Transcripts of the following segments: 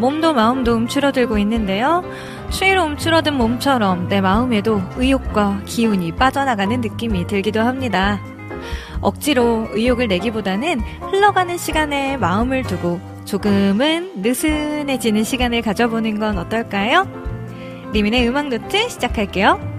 몸도 마음도 움츠러들고 있는데요. 추위로 움츠러든 몸처럼 내 마음에도 의욕과 기운이 빠져나가는 느낌이 들기도 합니다. 억지로 의욕을 내기보다는 흘러가는 시간에 마음을 두고 조금은 느슨해지는 시간을 가져보는 건 어떨까요? 리민의 음악 노트 시작할게요.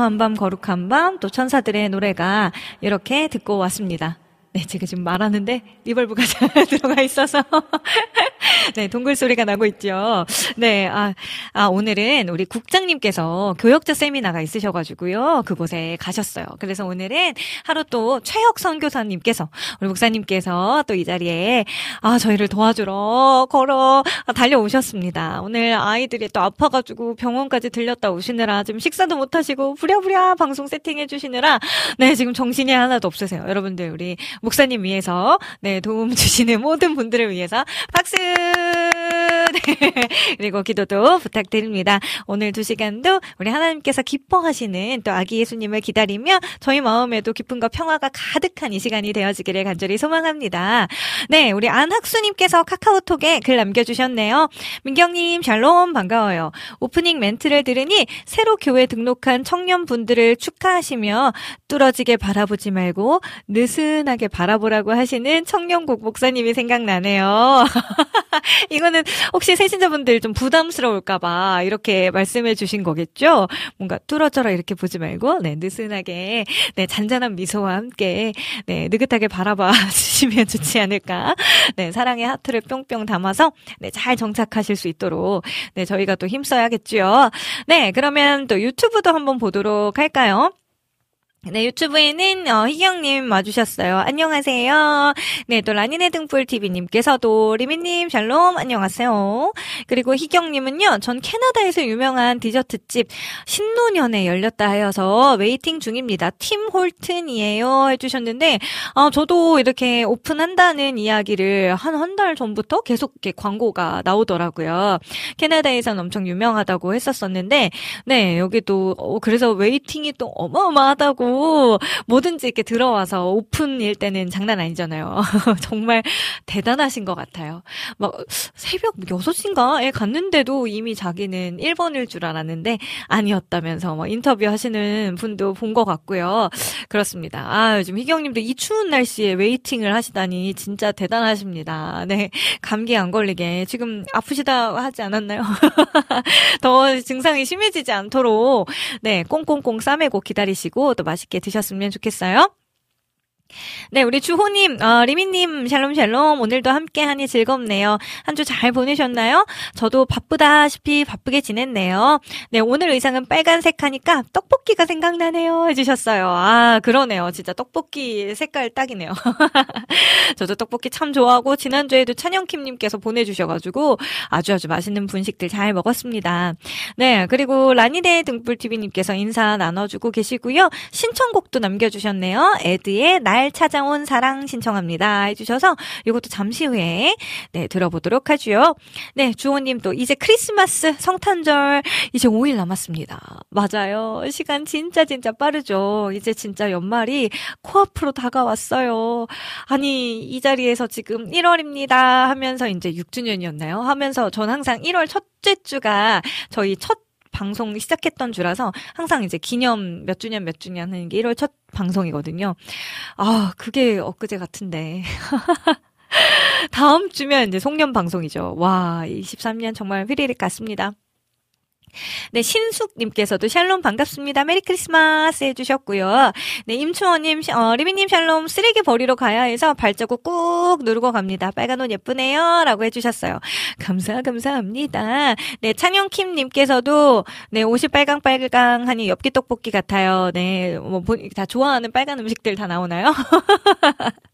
고요한 밤, 거룩한 밤, 또 천사들의 노래가 이렇게 듣고 왔습니다. 네, 제가 지금 말하는데 리벌브가 잘 들어가 있어서 네, 동굴 소리가 나고 있죠. 네, 아, 아, 오늘은 우리 국장님께서 교역자 세미나가 있으셔가지고요. 그곳에 가셨어요. 그래서 오늘은 하루 또 최혁 선교사님께서, 우리 목사님께서 또 이 자리에, 아, 저희를 도와주러 걸어 달려오셨습니다. 오늘 아이들이 또 아파가지고 병원까지 들렸다 오시느라 지금 식사도 못 하시고 부랴부랴 방송 세팅해 주시느라, 네, 지금 정신이 하나도 없으세요. 여러분들, 우리 목사님 위해서, 네, 도움 주시는 모든 분들을 위해서 박수 네. 그리고 기도도 부탁드립니다. 오늘 두 시간도 우리 하나님께서 기뻐하시는 또 아기 예수님을 기다리며 저희 마음에도 기쁨과 평화가 가득한 이 시간이 되어지기를 간절히 소망합니다. 네, 우리 안학수님께서 카카오톡에 글 남겨주셨네요. 민경님, 샬롬, 반가워요. 오프닝 멘트를 들으니 새로 교회 등록한 청년분들을 축하하시며 뚫어지게 바라보지 말고 느슨하게 바라보라고 하시는 청년국 목사님이 생각나네요. 이거는 혹시 세신자분들 좀 부담스러울까봐 이렇게 말씀해 주신 거겠죠? 뭔가 뚫어져라 이렇게 보지 말고, 네, 느슨하게, 네, 잔잔한 미소와 함께, 네, 느긋하게 바라봐 주시면 좋지 않을까. 네, 사랑의 하트를 뿅뿅 담아서, 네, 잘 정착하실 수 있도록, 네, 저희가 또 힘써야겠죠. 네, 그러면 또 유튜브도 한번 보도록 할까요? 네, 유튜브에는 어, 희경님 와주셨어요. 안녕하세요. 네, 또 라니네 등불 TV님께서도 리미님 샬롬 안녕하세요. 그리고 희경님은요, 전 캐나다에서 유명한 디저트집 신논현에 열렸다 하여서 waiting 중입니다. 팀 홀튼이에요 해주셨는데, 어, 저도 이렇게 오픈한다는 이야기를 한 한 달 전부터 계속 이렇게 광고가 나오더라고요. 캐나다에서는 엄청 유명하다고 했었었는데, 네, 여기도 어, 그래서 waiting이 또 어마어마하다고 뭐든지 이렇게 들어와서 오픈일 때는 장난 아니잖아요. 정말 대단하신 것 같아요. 막 새벽 6시인가에 갔는데도 이미 자기는 1번일 줄 알았는데 아니었다면서 뭐 인터뷰 하시는 분도 본 것 같고요. 그렇습니다. 아, 요즘 희경님도 이 추운 날씨에 waiting을 하시다니 진짜 대단하십니다. 네. 감기 안 걸리게. 지금 아프시다 하지 않았나요? 더 증상이 심해지지 않도록 네, 꽁꽁꽁 싸매고 기다리시고 또 맛있 게 드셨으면 좋겠어요. 네, 우리 주호님, 어, 리미님, 샬롬 샬롬. 오늘도 함께하니 즐겁네요. 한 주 잘 보내셨나요? 저도 바쁘다시피 바쁘게 지냈네요. 네, 오늘 의상은 빨간색 하니까 떡볶이가 생각나네요. 해주셨어요. 아, 그러네요. 진짜 떡볶이 색깔 딱이네요. 저도 떡볶이 참 좋아하고, 지난주에도 찬영킴님께서 보내주셔가지고, 아주 아주 맛있는 분식들 잘 먹었습니다. 네, 그리고 라니네 등불TV님께서 인사 나눠주고 계시고요. 신청곡도 남겨주셨네요. 에드의 날 찾아온 사랑 신청합니다. 해주셔서 이것도 잠시 후에 네 들어보도록 하죠. 네 주호님 또 이제 크리스마스 성탄절 이제 5일 남았습니다. 맞아요. 시간 진짜 진짜 빠르죠. 이제 진짜 연말이 코앞으로 다가왔어요. 아니 이 자리에서 지금 1월입니다 하면서 이제 6주년이었나요? 하면서 전 항상 1월 첫째 주가 저희 첫 방송 시작했던 주라서 항상 이제 기념 몇 주년 몇 주년 하는 게 1월 첫 방송이거든요. 아, 그게 엊그제 같은데. 다음 주면 이제 송년 방송이죠. 와, 23년 정말 휘리릭 같습니다. 네, 신숙님께서도 샬롬 반갑습니다. 메리 크리스마스 해주셨고요. 네, 임추원님, 어, 리미님 샬롬 쓰레기 버리러 가야 해서 발자국 꾹 누르고 갑니다. 빨간 옷 예쁘네요. 라고 해주셨어요. 감사, 감사합니다. 네, 찬영킴님께서도 네, 옷이 빨강빨강 하니 엽기 떡볶이 같아요. 네, 뭐, 다 좋아하는 빨간 음식들 다 나오나요?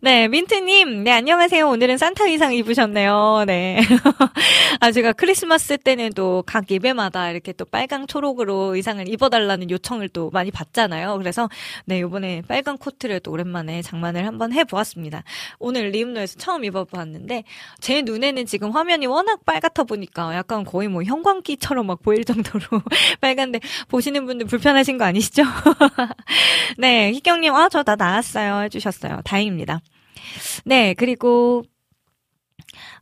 네, 민트님, 네, 안녕하세요. 오늘은 산타 의상 입으셨네요. 네. 아, 제가 크리스마스 때는 또 각 예배마다 이렇게 또 빨강 초록으로 의상을 입어달라는 요청을 또 많이 받잖아요. 그래서, 네, 요번에 빨강 코트를 또 오랜만에 장만을 한번 해보았습니다. 오늘 리움노에서 처음 입어보았는데, 제 눈에는 지금 화면이 워낙 빨갛다 보니까 약간 거의 뭐 형광기처럼 막 보일 정도로 빨간데, 보시는 분들 불편하신 거 아니시죠? 네, 희경님, 아, 저 다 나왔어요. 해주셨어요. 다행입니다. 네, 그리고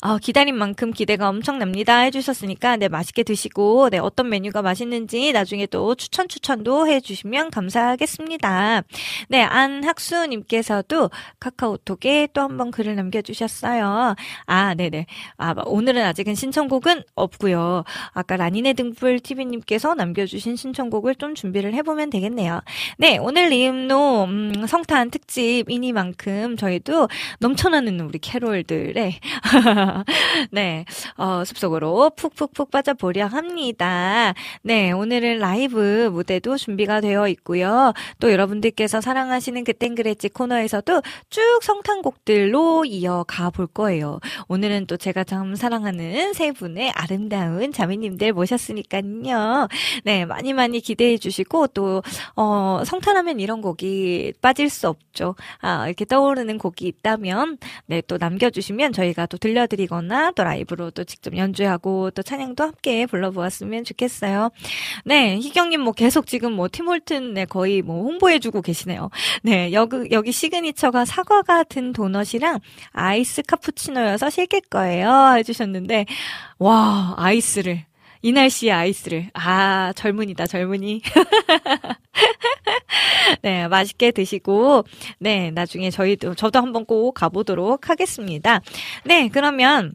아, 기다린 만큼 기대가 엄청납니다. 해주셨으니까, 네, 맛있게 드시고, 네, 어떤 메뉴가 맛있는지 나중에 또 추천, 추천도 해주시면 감사하겠습니다. 네, 안학수님께서도 카카오톡에 또 한 번 글을 남겨주셨어요. 아, 네네. 아, 오늘은 아직은 신청곡은 없고요 아까 라니네 등불 TV님께서 남겨주신 신청곡을 좀 준비를 해보면 되겠네요. 네, 오늘 리음노, 음, 성탄 특집이니만큼 저희도 넘쳐나는 우리 캐롤들의 네, 어, 숲속으로 푹푹푹 빠져보려 합니다. 네, 오늘은 라이브 무대도 준비가 되어 있고요. 또 여러분들께서 사랑하시는 그땐 그랬지 코너에서도 쭉 성탄곡들로 이어가 볼 거예요. 오늘은 또 제가 참 사랑하는 세 분의 아름다운 자매님들 모셨으니까요. 네, 많이 많이 기대해 주시고 또, 어, 성탄하면 이런 곡이 빠질 수 없죠. 아, 이렇게 떠오르는 곡이 있다면, 네, 또 남겨 주시면 저희가 또 들, 들려드리 거나 또 라이브로 또 직접 연주하고 또 찬양도 함께 불러보았으면 좋겠어요. 네, 희경님 뭐 계속 지금 뭐 팀홀튼 네, 거의 뭐 홍보해주고 계시네요. 네, 여기, 여기 시그니처가 사과 같은 도넛이랑 아이스 카푸치노여서 실길 거예요. 해주셨는데, 와, 아이스를. 이 날씨에 아이스를. 아, 젊은이다, 젊은이. 네, 맛있게 드시고, 네, 나중에 저희도, 저도 한번 꼭 가보도록 하겠습니다. 네, 그러면,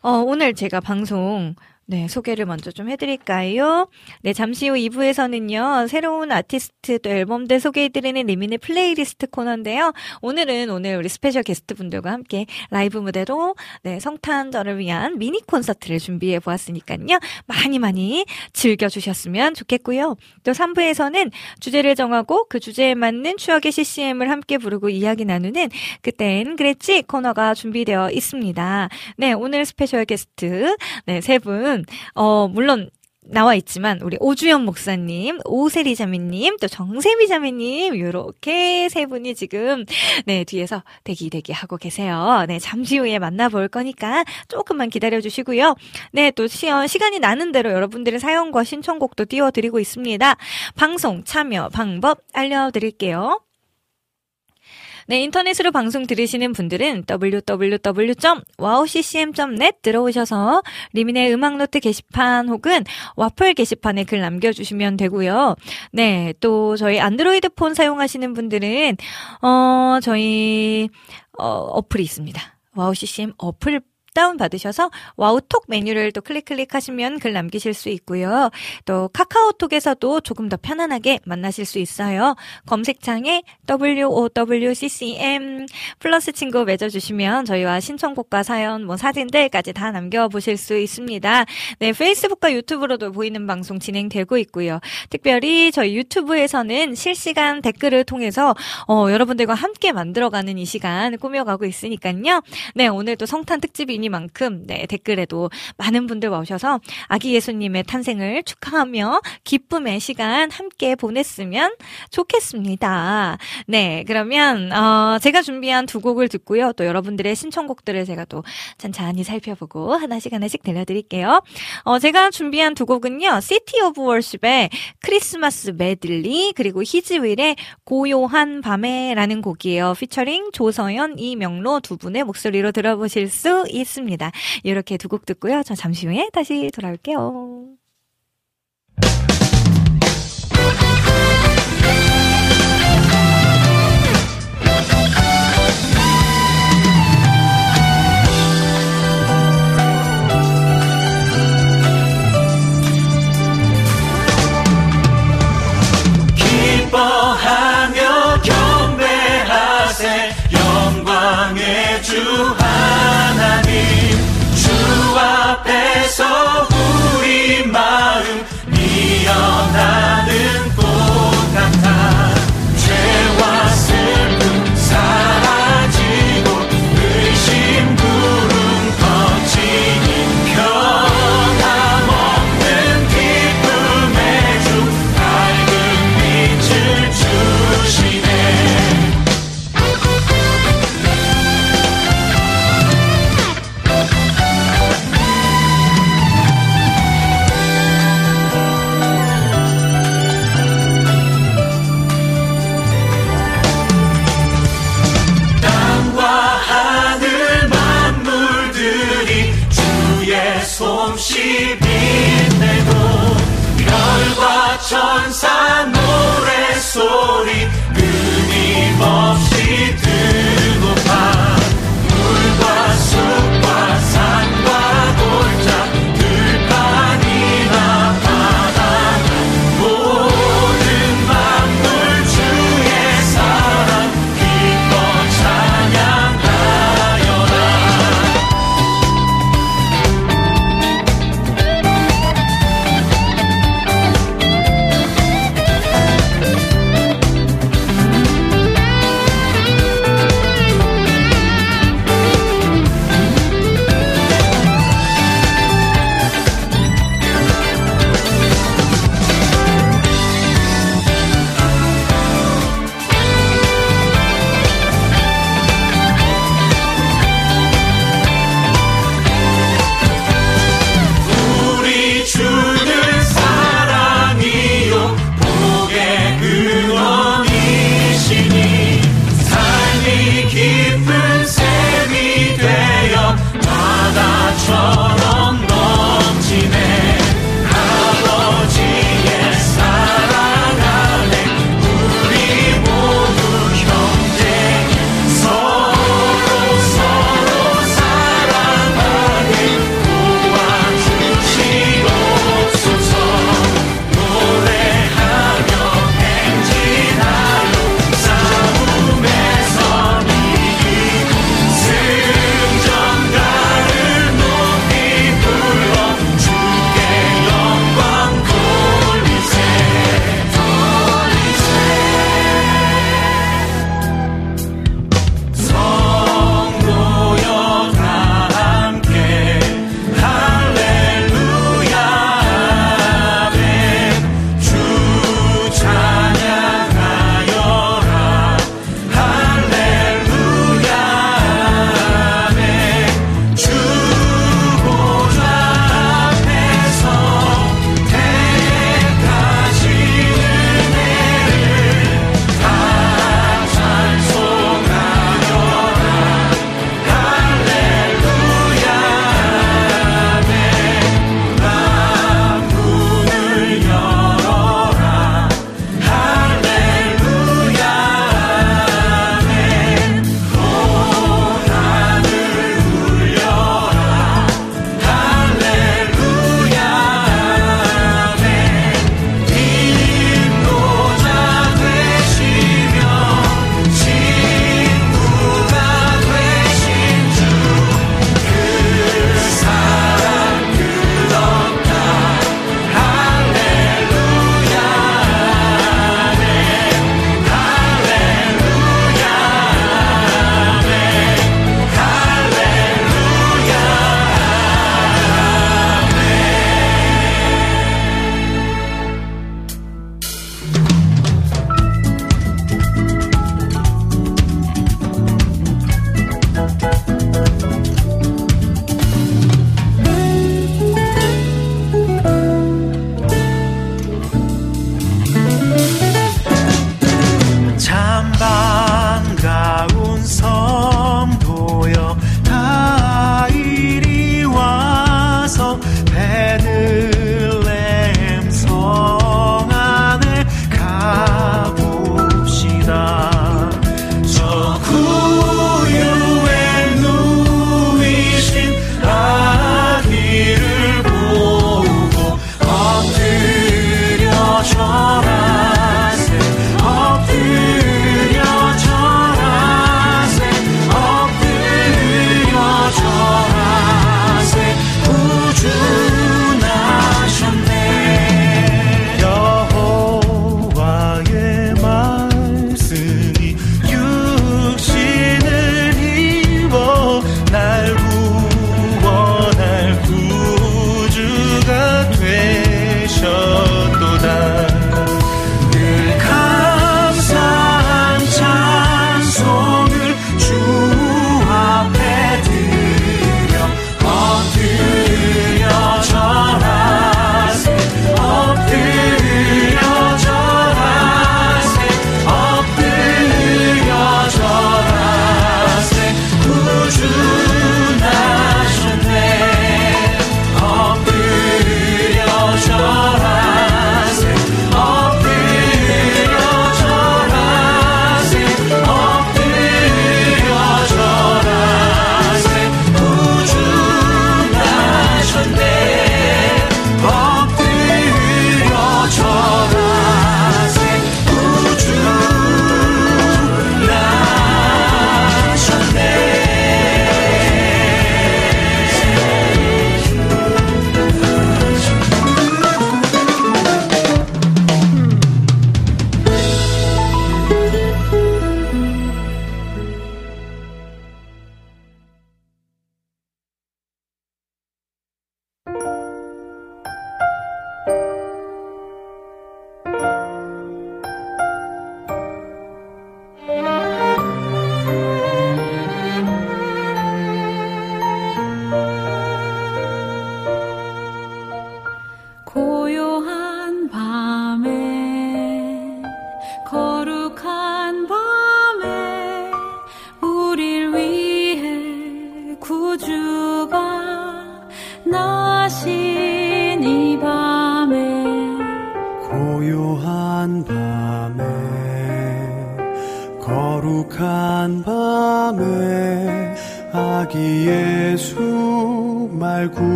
어, 오늘 제가 방송, 네, 소개를 먼저 좀 해드릴까요? 네, 잠시 후 2부에서는요, 새로운 아티스트 또 앨범들 소개해드리는 리민의 플레이리스트 코너인데요. 오늘은 오늘 우리 special guest 분들과 함께 라이브 무대로, 네, 성탄절을 위한 미니 콘서트를 준비해 보았으니까요. 많이 많이 즐겨주셨으면 좋겠고요. 또 3부에서는 주제를 정하고 그 주제에 맞는 추억의 CCM을 함께 부르고 이야기 나누는 그땐 그랬지 코너가 준비되어 있습니다. 네, 오늘 special guest, 네, 세 분, 어, 물론, 나와 있지만 우리 오주연 목사님, 오세리 자매님, 또 정세미 자매님 요렇게 세 분이 지금 네 뒤에서 대기 대기 하고 계세요. 네 잠시 후에 만나볼 거니까 조금만 기다려 주시고요. 네또 시간이 나는 대로 여러분들의 사연과 신청곡도 띄워드리고 있습니다. 방송 참여 방법 알려드릴게요. 네, 인터넷으로 방송 들으시는 분들은 www.wowccm.net 들어오셔서 리민의 음악노트 게시판 혹은 와플 게시판에 글 남겨주시면 되고요. 네, 또 저희 안드로이드 폰 사용하시는 분들은 어 저희 어 어플이 있습니다. 와우 CCM 어플 다운 받으셔서 와우톡 메뉴를 또 클릭 클릭하시면 글 남기실 수 있고요. 또 카카오톡에서도 조금 더 편안하게 만나실 수 있어요. 검색창에 WOWCCM 플러스 친구 맺어주시면 저희와 신청곡과 사연, 뭐 사진들까지 다 남겨보실 수 있습니다. 네, 페이스북과 유튜브로도 보이는 방송 진행되고 있고요. 특별히 저희 유튜브에서는 실시간 댓글을 통해서 어, 여러분들과 함께 만들어가는 이 시간 꾸며가고 있으니까요. 네, 오늘도 성탄 특집이니 이니만큼 네, 댓글에도 많은 분들 와오셔서 아기 예수님의 탄생을 축하하며 기쁨의 시간 함께 보냈으면 좋겠습니다. 네, 그러면 어, 제가 준비한 두 곡을 듣고요. 또 여러분들의 신청곡들을 제가 또 찬찬히 살펴보고 하나씩 하나씩 들려드릴게요. 어, 제가 준비한 두 곡은요. City of Worship의 크리스마스 메들리 그리고 히즈윌의 고요한 밤에라는 곡이에요. 피처링 조서연, 이명로 두 분의 목소리로 들어보실 수 있습니다. 있습니다. 이렇게 두 곡 듣고요. 저 잠시 후에 다시 돌아올게요. 천사 노래소리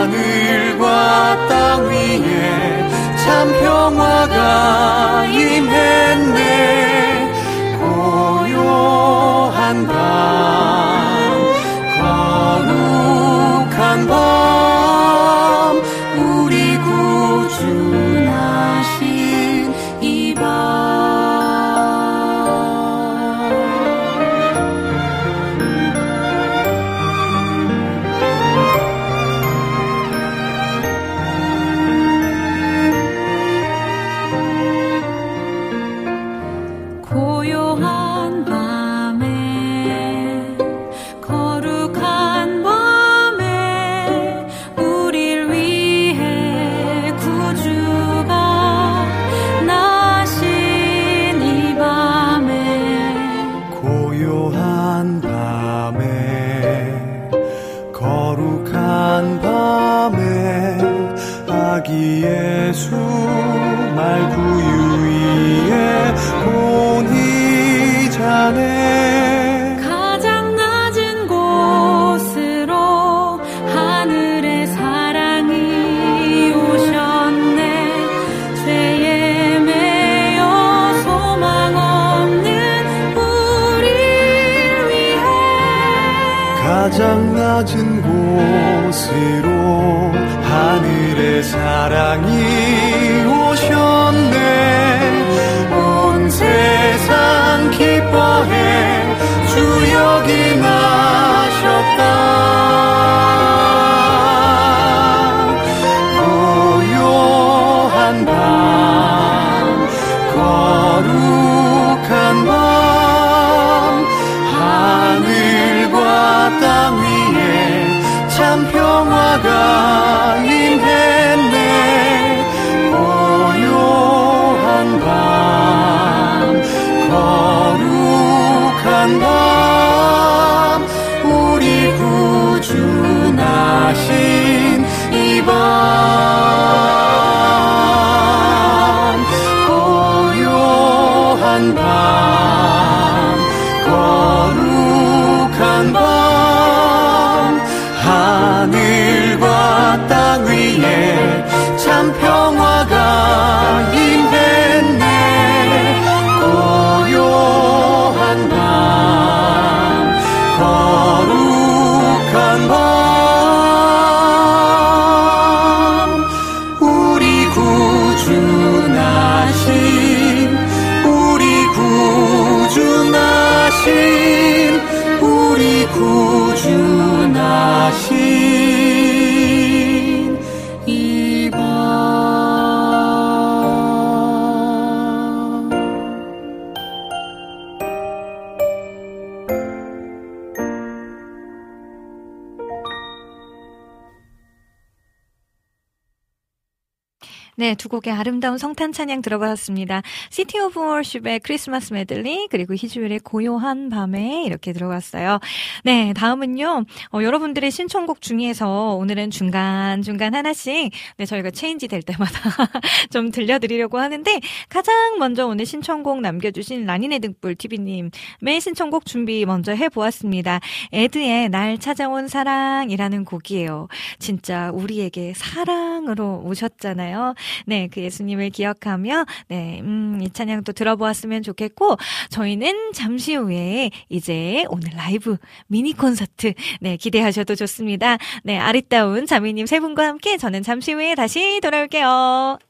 하늘과 땅 위에 참 평화가 임했네. 고요한 밤 거룩한 밤. 네, 두 곡의 아름다운 성탄 찬양 들어봤습니다. City of Worship의 크리스마스 메들리 그리고 희주일의 고요한 밤에 이렇게 들어갔어요. 네, 다음은요. 어, 여러분들의 신청곡 중에서 오늘은 중간 중간 하나씩 네, 저희가 change 될 때마다 좀 들려드리려고 하는데 가장 먼저 오늘 신청곡 남겨주신 라니네 등불 TV님의 신청곡 준비 먼저 해보았습니다. 에드의 날 찾아온 사랑이라는 곡이에요. 진짜 우리에게 사랑으로 오셨잖아요. 네, 그 예수님을 기억하며, 네, 음, 이 찬양도 들어보았으면 좋겠고, 저희는 잠시 후에 이제 오늘 라이브 미니 콘서트, 네, 기대하셔도 좋습니다. 네, 아리따운 자매님 세 분과 함께 저는 잠시 후에 다시 돌아올게요.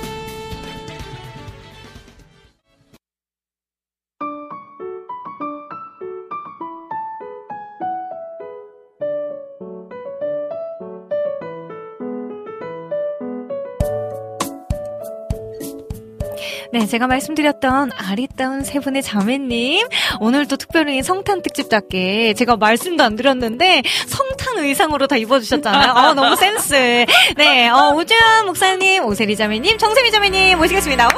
네, 제가 말씀드렸던 아리따운 세 분의 자매님. 오늘 또 특별히 성탄 특집답게 제가 말씀도 안 드렸는데 성탄 의상으로 다 입어주셨잖아요. 어, 너무 센스. 네, 어, 오주연 목사님, 오세리 자매님, 정세미 자매님 모시겠습니다. 우!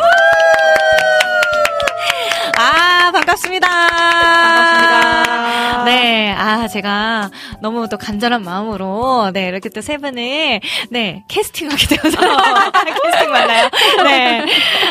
아, 반갑습니다. 반갑습니다. 네, 아, 제가 너무 또 간절한 마음으로, 네, 이렇게 또 세 분을, 네, 캐스팅하게 되어서, 캐스팅 맞나요? 네.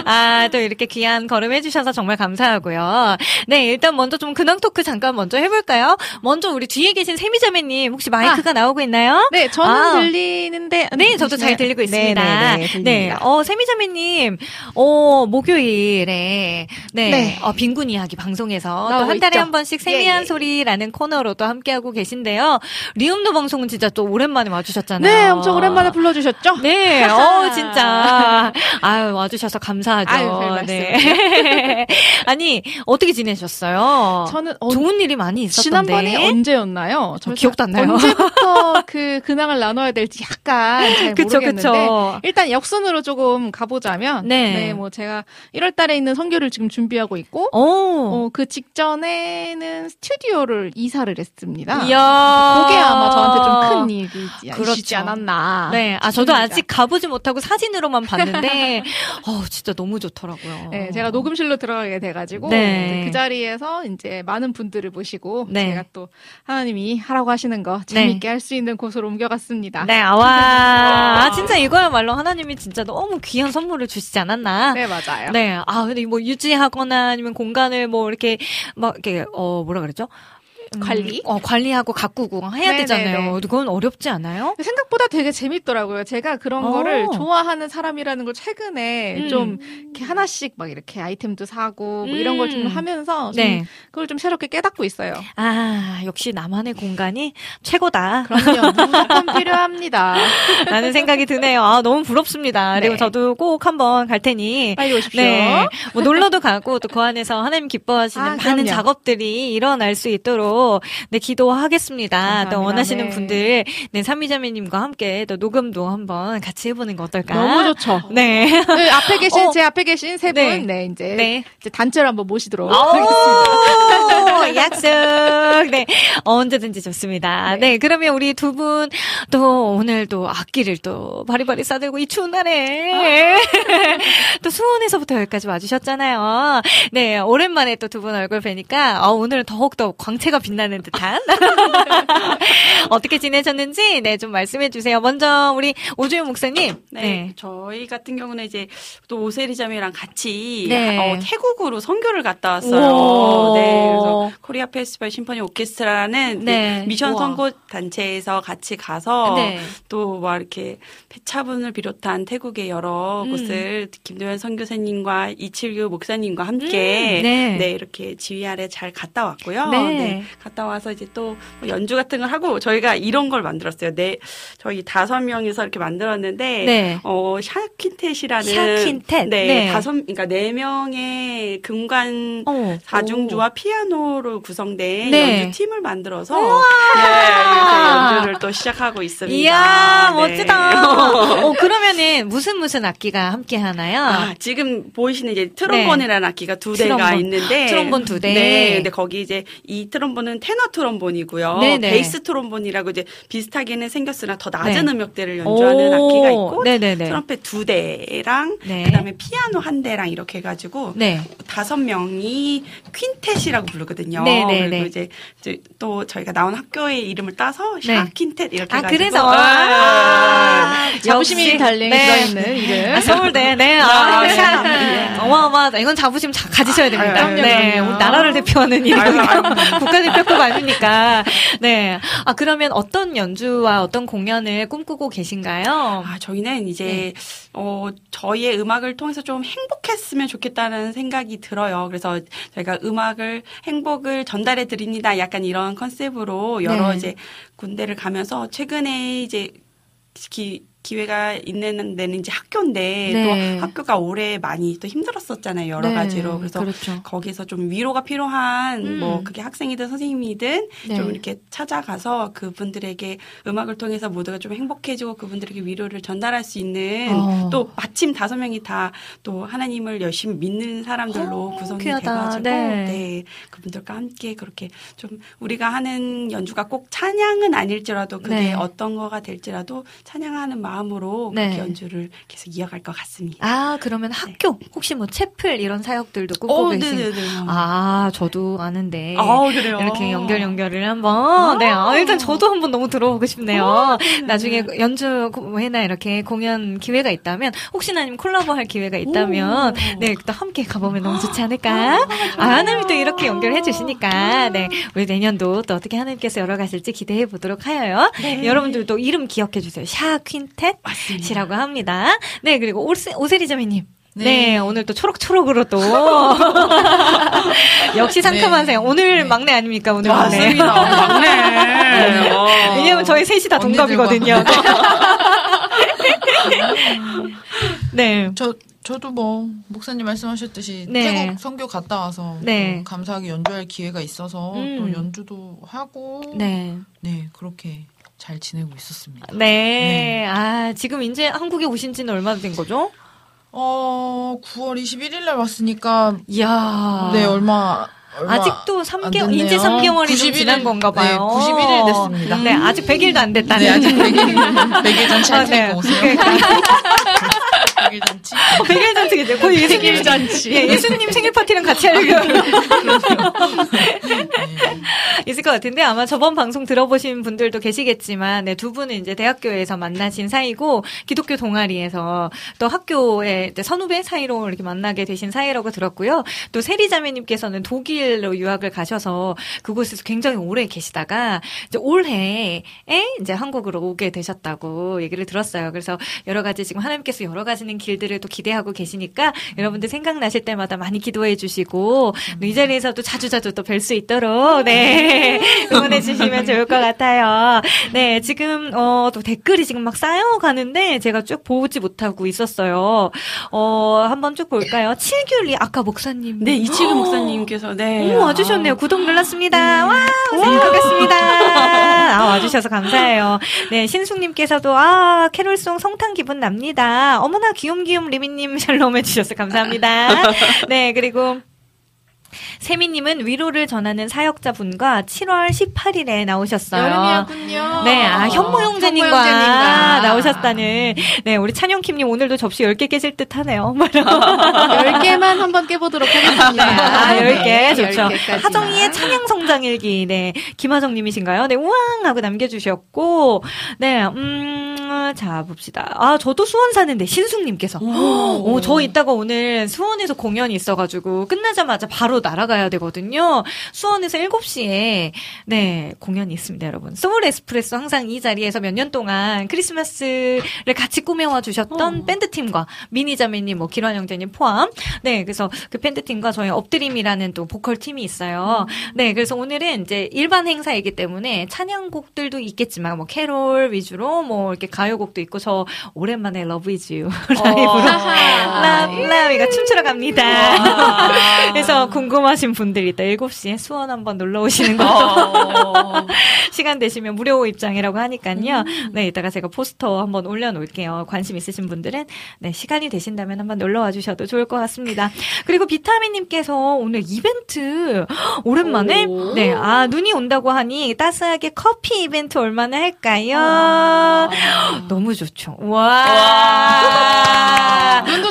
아, 또 이렇게 귀한 걸음 해주셔서 정말 감사하고요. 네, 일단 먼저 좀 근황 토크 잠깐 먼저 해볼까요? 먼저 우리 뒤에 계신 세미자매님, 혹시 마이크가 나오고 있나요? 네, 저는 아. 들리는데. 네, 저도 잘 들리고 있습니다. 네, 네, 네, 들립니다. 어, 세미자매님, 어, 목요일에, 네, 네. 어, 빈군 이야기 방송에서 또 나오고 한 달에 있죠. 한 번씩 세미한 예, 예. 소리라는 코너로 또 함께하고 계신데요. 리움노 방송은 진짜 또 오랜만에 와주셨잖아요. 네, 엄청 오랜만에 불러주셨죠? 네, 어, 진짜. 아유, 와주셔서 감사하죠. 아유. 네. 아니, 어떻게 지내셨어요? 저는 어, 좋은 일이 많이 있었던데. 지난번에 언제였나요? 저 기억도 안 나요. 언제부터 그 근황을 나눠야 될지 약간 잘 그쵸, 모르겠는데 그쵸. 일단 역순으로 조금 가보자면 네. 뭐 제가 1월 달에 있는 선교를 지금 준비하고 있고 오. 어, 그 직전에는 스튜디오를 이사를 했습니다. 이야. 그게 아마 저한테 좀 큰 일이지 그렇죠. 않았나. 네, 아 저도. 아직 가보지 못하고 사진으로만 봤는데, 어 진짜 너무 좋더라고요. 네, 제가 녹음실로 들어가게 돼가지고 네. 그 자리에서 이제 많은 분들을 모시고 네. 제가 또 하나님이 하라고 하시는 거 재밌게 할수 있는 곳으로 옮겨갔습니다. 네, 아와, 아 진짜 이거야말로 하나님이 진짜 너무 귀한 선물을 주시지 않았나? 네, 맞아요. 네, 아 근데 뭐 유지하거나 아니면 공간을 뭐 이렇게 막 이렇게 어 뭐라 그랬죠? 음, 관리? 어 관리하고 가꾸고 해야 네, 되잖아요. 그건 어렵지 않아요? 생각보다 되게 재밌더라고요. 제가 그런 어. 거를 좋아하는 사람이라는 걸 최근에 음. 좀 이렇게 하나씩 막 이렇게 아이템도 사고 뭐 이런 걸좀 음. 하면서 좀 네. 그걸 좀 새롭게 깨닫고 있어요. 아 역시 나만의 공간이 최고다. 그럼요. 무조건 필요합니다. 라는 생각이 드네요. 아, 너무 부럽습니다. 그리고 네. 저도 꼭 한번 갈 테니. 빨리 오십시오. 네. 뭐 놀러도 가고 또 그 안에서 하나님 기뻐하시는 아, 많은. 작업들이 일어날 수 있도록 네, 기도하겠습니다. 감사합니다. 또 원하시는 네. 분들, 네, 삼미자매님과 함께 또 녹음도 한번 같이 해보는 거 어떨까? 너무 좋죠. 네. 네, 앞에 계신 어. 제 앞에 계신 세 네. 분, 네, 이제, 네. 이제 단체로 한번 모시도록 하겠습니다. 오, 약속. 네. 언제든지 좋습니다. 네. 그러면 우리 두 분 또 오늘 또 악기를 또 바리바리 싸들고 이 추운 날에 또 수원에서부터 여기까지 와주셨잖아요. 네. 오랜만에 또 두 분 얼굴 뵈니까 어, 오늘은 더욱 더 광채가 빛 나는 듯한 어떻게 지내셨는지 네, 좀 말씀해 주세요. 먼저 우리 오주연 목사님. 네, 저희 같은 경우는 이제 또 오세리 자매랑 같이 네. 어, 태국으로 선교를 갔다 오. 왔어요. 네, 그래서 코리아 페스티벌 심포니 오케스트라라는 네. 그 미션 우와. 선교 단체에서 같이 가서 네. 또막 이렇게 폐차분을 비롯한 태국의 여러 음. 곳을 김도현 선교사님과 이칠규 목사님과 함께 음, 네. 네. 이렇게 지휘 아래 잘 갔다 왔고요. 네. 갔다 와서 이제 또뭐 연주 같은 걸 하고 저희가 이런 걸 만들었어요. 네, 저희 다섯 명이서 이렇게 만들었는데 네. 어 샤퀸텟이라는 샤퀸텟. 네, 네. 다섯 그러니까 네 명의 금관 어. 사중주와 피아노로 구성된 네. 연주 팀을 만들어서 네, 연주를 또 시작하고 있습니다. 이야, 네. 멋지다. 어, 그러면은 무슨 무슨 악기가 함께 하나요? 아, 지금 보이시는 이제 트롬본이라는 악기가 두 대가 트롬본. 있는데 트롬본 두 대. 네, 근데 거기 이제 이 트롬본은 테너 트롬본이고요. 네네. 베이스 트롬본이라고 이제 비슷하게는 생겼으나 더 낮은 네. 음역대를 연주하는 오, 악기가 있고 네네네. 트럼펫 두 대랑 네. 그다음에 피아노 한 대랑 이렇게 해 가지고 네. 다섯 명이 quintet이라고 부르거든요. 네네네. 그리고 이제, 이제 또 저희가 나온 학교의 이름을 따서 네. 샤quintet 이렇게 아, 해가지고 그래서. 네. 아, 자부심이. 달린 네. 들어있는 이름. 아, 서울대, 네. 아, 아, 샤. 네. 어마어마하다. 이건 자부심 자, 가지셔야 됩니다. 네. 나라를 대표하는. 아유, 국가대 표급 아니니까. 네. 아, 그러면 어떤 연주와 어떤 공연을 꿈꾸고 계신가요? 아, 저희는 이제, 네. 어, 저희의 음악을 통해서 좀 행복했으면 좋겠다는 생각이 들어요. 그래서 저희가 음악을, 행복을 전달해 드립니다. 약간 이런 컨셉으로 여러 네. 이제 군대를 가면서 최근에 이제 기, 기회가 있는 데는 이제 학교인데 네. 또 학교가 올해 많이 또 힘들었었잖아요. 여러 네, 가지로. 그래서 그렇죠. 거기서 좀 위로가 필요한 음. 뭐 그게 학생이든 선생님이든 네. 좀 이렇게 찾아가서 그분들에게 음악을 통해서 모두가 좀 행복해지고 그분들에게 위로를 전달할 수 있는 어. 또 마침 다섯 명이 다 또 하나님을 열심히 믿는 사람들로 어, 구성이 귀하다. 돼가지고 네. 네. 그분들과 함께 그렇게 좀 우리가 하는 연주가 꼭 찬양은 아닐지라도 그게 네. 어떤 거가 될지라도 찬양하는 마음 으로 네. 그렇게 연주를 계속 이어갈 것 같습니다. 아, 그러면 학교, 혹시 뭐 채플 이런 사역들도 꿈꾸고 어, 계신 네네네. 아, 저도 아는데. 아, 그래요? 이렇게 연결 연결을 한번. 네, 아, 일단 저도 한번 너무 들어보고 싶네요. 네. 나중에 연주 회나 이렇게 공연 기회가 있다면 혹시나 아니면 콜라보 할 기회가 있다면 오. 네, 또 함께 가보면 너무 좋지 않을까? 아, 하나님이 또 이렇게 연결해 주시니까 네, 우리 내년도 또 어떻게 하나님께서 열어가실지 기대해 보도록 하여요. 네. 여러분들도 이름 기억해 주세요. 샤 퀸 텟이라고 합니다. 네, 그리고 오세, 오세리 자매님. 네. 오늘 또 초록초록으로 또. 역시 상큼하세요. 오늘 막내 아닙니까? 오늘 막내. 맞습니다. 막내. 어. 왜냐면 저희 셋이 다 동갑이거든요. 네. 저 저도 뭐 목사님 말씀하셨듯이 네. 태국 선교 갔다 와서 네. 또 감사하게 연주할 기회가 있어서 음. 또 연주도 하고 네. 네, 그렇게 잘 지내고 있었습니다. 네. 아, 지금 이제 한국에 오신 지는 얼마나 된 거죠? 어 9월 21일 날 왔으니까 이야. 네 얼마 얼마 아직도 안 3개월, 됐네요. 이제 3개월이 좀 91일 지난 건가 봐요. 네, 91일 됐습니다. 네, 아직 100일도 안 됐다는. 네, 아직 100일 100일 잔치 아, 할 테니까 네. 오세요. 그러니까. 100일 잔치. 어, 100일 잔치겠죠. 거의 예수님 백일 잔치. 예, 예수님 생일 파티랑 같이 하려고. 네. 있을 것 같은데 아마 저번 방송 들어보신 분들도 계시겠지만 네, 두 분은 이제 대학교에서 만나신 사이고 기독교 동아리에서 또 학교의 이제 선후배 사이로 이렇게 만나게 되신 사이라고 들었고요. 또 세리자매님께서는 독일로 유학을 가셔서 그곳에서 굉장히 오래 계시다가 이제 올해에 이제 한국으로 오게 되셨다고 얘기를 들었어요. 그래서 여러 가지 지금 하나님께서 여러 가지 는 길들을 또 기대하고 계시니까 여러분들 생각나실 때마다 많이 기도해 주시고 또이 자리에서도 자주자주 또 뵐 수 있도록 네 응원해 주시면 좋을 것 같아요. 네 지금 어, 또 댓글이 지금 막 쌓여가는데 제가 쭉 보지 못하고 있었어요. 어 한번 쭉 볼까요? 칠귤리 아까 목사님 네, 이치규 목사님께서 네. 오, 와주셨네요. 구독 눌렀습니다. 와, 반갑습니다. 아, 와주셔서 감사해요. 네, 신숙님께서도, 아, 캐롤송 성탄 기분 납니다. 어머나, 귀염귀염 리미님 샬롬 해주셔서 감사합니다. 네, 그리고, 세미님은 위로를 전하는 사역자분과 7월 18일에 나오셨어요. 여름이었군요. 네, 아, 현모 형제님과 현모 형제님과. 나오셨다는. 네, 우리 찬용킴님 오늘도 접시 10개 깨실 듯 하네요. 10개만 한번 깨보도록 하겠습니다. 아, 10개. 좋죠. 10개까지만. 하정이의 찬양 성장일기. 네. 김하정 님이신가요? 네. 우왕! 하고 남겨주셨고, 네. 음, 아, 자, 봅시다. 아, 저도 수원 사는데, 신숙님께서. 오, 저 이따가 오늘 수원에서 공연이 있어가지고, 끝나자마자 바로 날아가야 되거든요. 수원에서 7시에, 네, 공연이 있습니다, 여러분. 소울 에스프레소 항상 이 자리에서 몇 년 동안 크리스마스를 같이 꾸며와 주셨던 밴드팀과 미니자매님, 뭐, 기란 형제님 포함. 네, 그래서 그 밴드팀과 저희 엎드림이라는 또 보컬 팀이 있어요. 네, 그래서 오늘은 이제 일반 행사이기 때문에 찬양곡들도 있겠지만, 뭐, 캐롤 위주로, 뭐, 이렇게 가요곡도 있고, 저 오랜만에 Love Is You 라이브로 라라위가 춤추러 갑니다. 그래서 궁금 하신 분들 이따 7시에 수원 한번 놀러 오시는 것도 시간 되시면 무료 입장이라고 하니까요. 네, 이따가 제가 포스터 한번 올려놓을게요. 관심 있으신 분들은 네, 시간이 되신다면 한번 놀러 와 주셔도 좋을 것 같습니다. 그리고 비타민님께서 오늘 이벤트 오랜만에 네, 아 눈이 온다고 하니 따스하게 커피 이벤트 얼마나 할까요? 너무 좋죠. 와.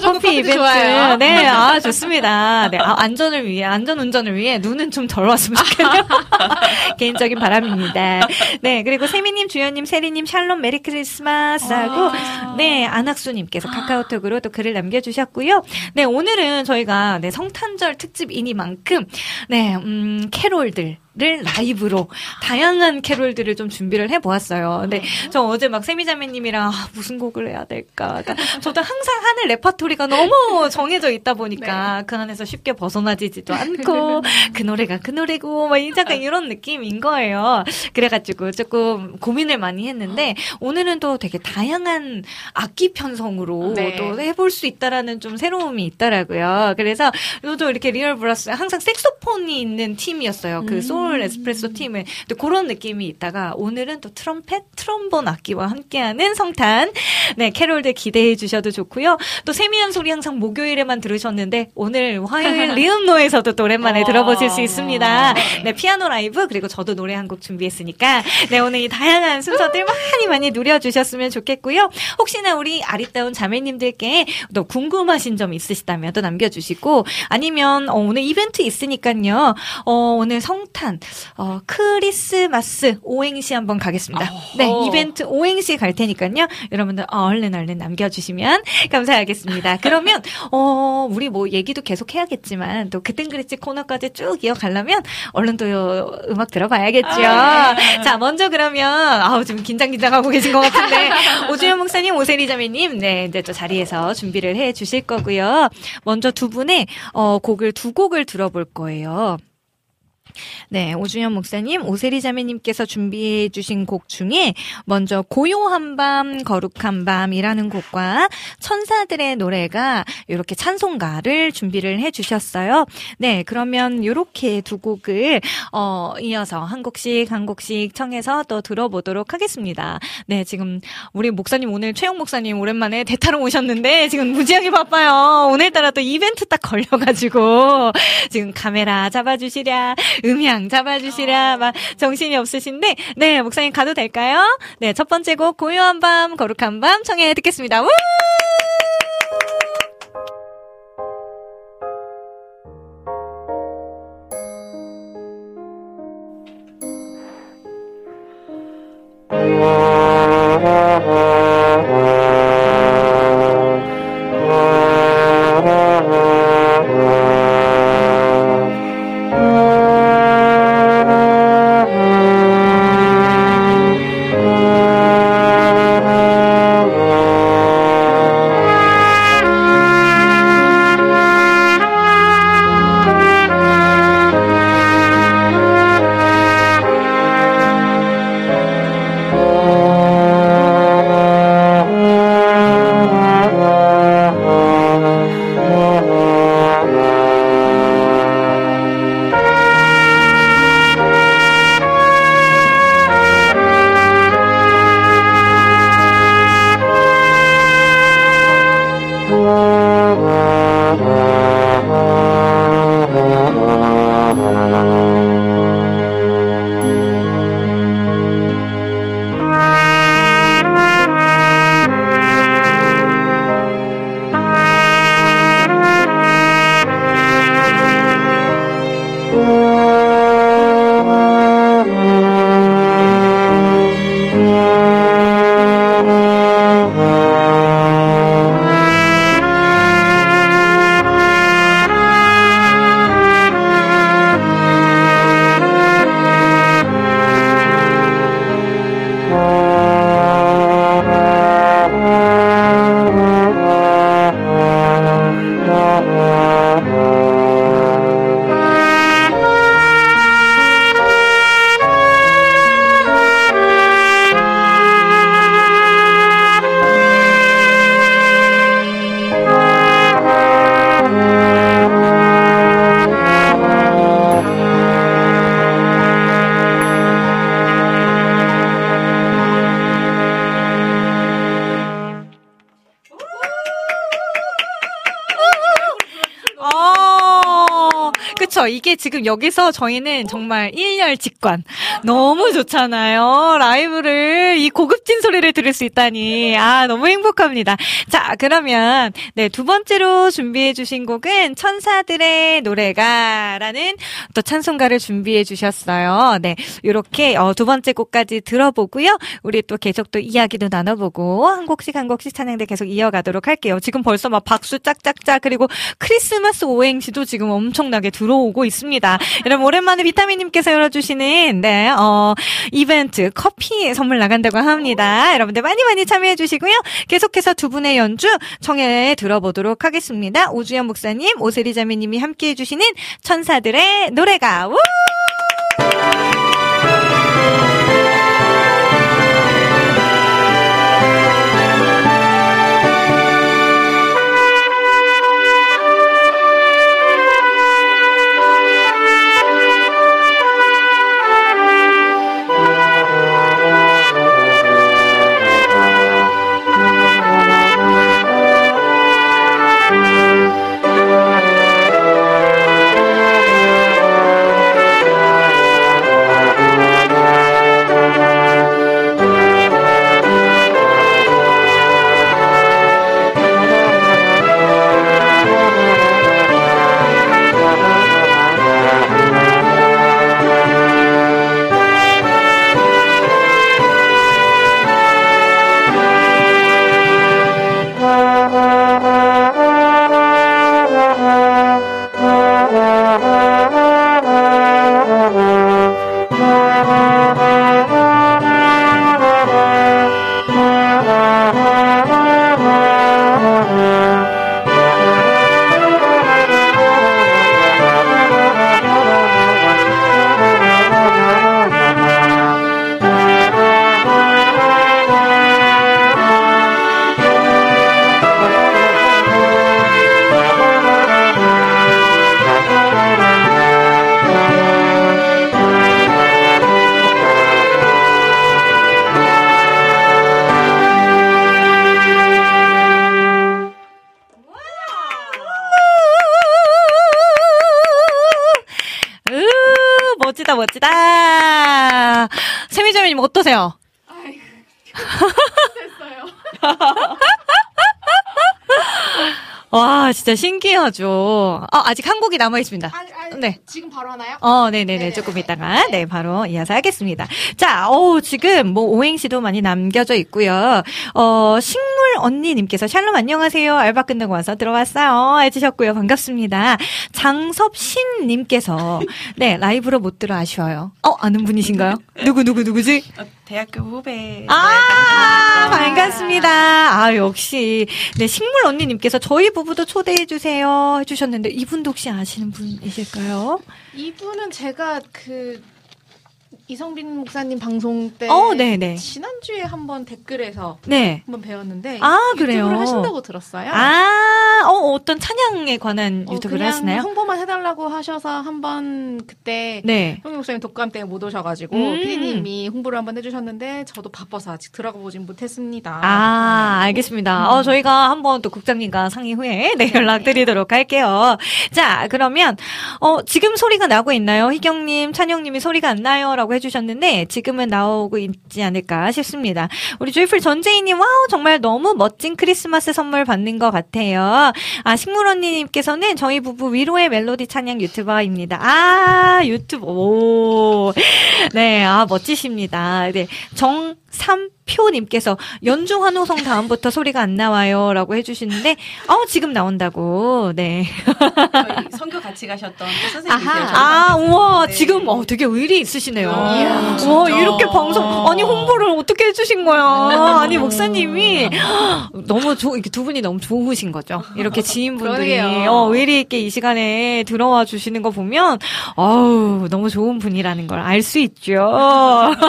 커피 이벤트. 좋아요. 네, 아, 좋습니다. 네, 아, 안전을 위해, 안전 운전을 위해 눈은 좀 덜 왔으면 좋겠네요. 개인적인 바람입니다. 네, 그리고 세미님, 주연님, 세리님, 샬롬, Merry Christmas하고, 네, 안학수님께서 카카오톡으로 또 글을 남겨주셨고요. 네, 오늘은 저희가, 네, 성탄절 특집이니만큼, 네, 음, 캐롤들. 를 라이브로 다양한 캐롤들을 좀 준비를 해보았어요. 근데 저 어제 막 세미자매님이랑 아, 무슨 곡을 해야 될까. 그러니까 저도 항상 하는 레파토리가 너무 정해져 있다 보니까 그 안에서 쉽게 벗어나지도 않고 그 노래가 그 노래고 막 이- 약간 이런 느낌인 거예요. 그래가지고 조금 고민을 많이 했는데 오늘은 또 되게 다양한 악기 편성으로 네. 또 해볼 수 있다라는 좀 새로움이 있더라고요. 그래서 저도 이렇게 real brass 항상 색소폰이 있는 팀이었어요. 그 Soul Espresso 팀은. 근데 그런 느낌이 있다가 오늘은 또 트럼펫, 트럼본 악기와 함께하는 성탄. 네, 캐롤들 기대해 주셔도 좋고요. 또 세미한 소리 항상 목요일에만 들으셨는데 오늘 화요일 리음노에서도 또 오랜만에 들어보실 수 있습니다. 네, 피아노 라이브 그리고 저도 노래 한 곡 준비했으니까 네, 오늘 이 다양한 순서들 많이 많이 누려주셨으면 좋겠고요. 혹시나 우리 아리따운 자매님들께 또 궁금하신 점 있으시다면 또 남겨주시고 아니면 어, 오늘 이벤트 있으니까요. 어, 오늘 성탄 어, 크리스마스 오행시 한번 가겠습니다. 네, 이벤트 오행시 갈 테니까요. 여러분들 어, 얼른 얼른 남겨주시면 감사하겠습니다. 그러면 어, 우리 뭐 얘기도 계속 해야겠지만 또 그땐 그랬지 코너까지 쭉 이어가려면 얼른 또 요, 음악 들어봐야겠죠. 자, 먼저 그러면 아우 지금 긴장 긴장하고 계신 것 같은데 오주현 목사님, 오세리 자매님, 네 이제 또 자리에서 준비를 해 주실 거고요. 먼저 두 분의 어, 곡을 두 곡을 들어볼 거예요. 네, 오준현 목사님, 오세리 자매님께서 준비해 주신 곡 중에 먼저 고요한 밤, 거룩한 밤이라는 곡과 천사들의 노래가 이렇게 찬송가를 준비를 해 주셨어요. 네, 그러면 이렇게 두 곡을 어 이어서 한 곡씩 한 곡씩 청해서 또 들어보도록 하겠습니다. 네, 지금 우리 목사님 오늘 최영 목사님 오랜만에 대타로 오셨는데 지금 무지하게 바빠요. 오늘따라 또 이벤트 딱 걸려가지고 지금 카메라 잡아주시랴, 음향 잡아주시랴, 막 정신이 없으신데, 네, 목사님 가도 될까요? 네, 첫 번째 곡 고요한 밤, 거룩한 밤 청해 듣겠습니다. 우! 이게 지금 여기서 저희는 정말 일렬 직관. 너무 좋잖아요. 라이브를, 이 고급진 소리를 들을 수 있다니. 아, 너무 행복합니다. 자, 그러면, 네, 두 번째로 준비해 주신 곡은 천사들의 노래가라는 또 찬송가를 준비해 주셨어요. 네, 요렇게, 어, 두 번째 곡까지 들어보고요. 우리 또 계속 또 이야기도 나눠보고, 한 곡씩 한 곡씩 찬양대 계속 이어가도록 할게요. 지금 벌써 막 박수 짝짝짝, 그리고 크리스마스 오행시도 지금 엄청나게 들어오고 있습니다. 여러분, 오랜만에 비타민님께서 열어주시는, 네, 어, 이벤트 커피 선물 나간다고 합니다. 여러분들 많이 많이 참여해 주시고요. 계속해서 두 분의 연주 청해 들어보도록 하겠습니다. 오주연 목사님, 오세리 자매님이 함께 해 주시는 천사들의 노래 가, 우! 진짜 신기하죠. 아, 아직 한 곡이 남아 있습니다. 네. 지금 바로 하나요? 어, 네네네. 조금 이따가, 네, 바로 이어서 하겠습니다. 자, 어 지금 뭐 오행시도 많이 남겨져 있고요. 어, 식물 언니님께서 샬롬 안녕하세요. 알바 끝나고 와서 들어왔어요. 해주셨고요. 반갑습니다. 장섭신님께서, 네, 라이브로 못 들어 아쉬워요. 어, 아는 분이신가요? 누구, 누구, 누구지? 어, 대학교 후배. 아, 반갑습니다. 아, 역시. 네, 식물 언니님께서 저희 부부도 초대해주세요. 해주셨는데, 이분도 혹시 아시는 분이실까요? 이분은 제가 그 이성빈 목사님 방송 때 어, 네네. 지난주에 한번 댓글에서 네. 한번 배웠는데 아, 유튜브를 그래요? 하신다고 들었어요. 아, 어, 어떤 찬양에 관한 어, 유튜브를 하시나요? 홍보만 해달라고 하셔서 한번 그때 네. 형님 목사님 독감 때문에 못 오셔가지고 음. 피디님이 홍보를 한번 해주셨는데 저도 바빠서 아직 들어가 보진 못했습니다. 아, 알겠습니다. 어, 저희가 한번 또 국장님과 상의 후에 네, 연락드리도록 할게요. 자, 그러면, 어, 지금 소리가 나고 있나요? 희경님, 찬영님이 소리가 안 나요? 라고 해주셨는데, 지금은 나오고 있지 않을까 싶습니다. 우리 Joyful 전재희님, wow, 정말 너무 멋진 크리스마스 선물 받는 것 같아요. 아, 식물 언니님께서는 저희 부부 위로의 멜로디 찬양 유튜버입니다. 아, 유튜브, 오. 네, 아, 멋지십니다. 네. 정 삼표님께서 연중 환호성 다음부터 소리가 안 나와요. 라고 해주시는데, 어, 지금 나온다고. 네. 저희 선교 같이 가셨던 선생님이세요. 저희 아, 우와, 네. 지금, 어, 되게 의리 있으시네요. 이야, 와, 진짜. 이렇게 방송, 아니, 홍보를 어떻게 해주신 거야. 아니, 목사님이, 너무 좋, 이렇게 두 분이 너무 좋으신 거죠. 이렇게 지인분들이. 어, 의리 있게 이 시간에 들어와 주시는 거 보면, 어우, 너무 좋은 분이라는 걸 알 수 있죠.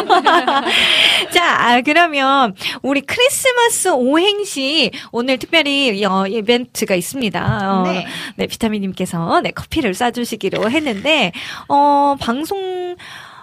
자, 아, 그러면, 우리 크리스마스 오행시, 오늘 특별히, 어, 이벤트가 있습니다. 어, 네. 네, 비타민님께서 네, 커피를 쏴주시기로 했는데, 어, 방송,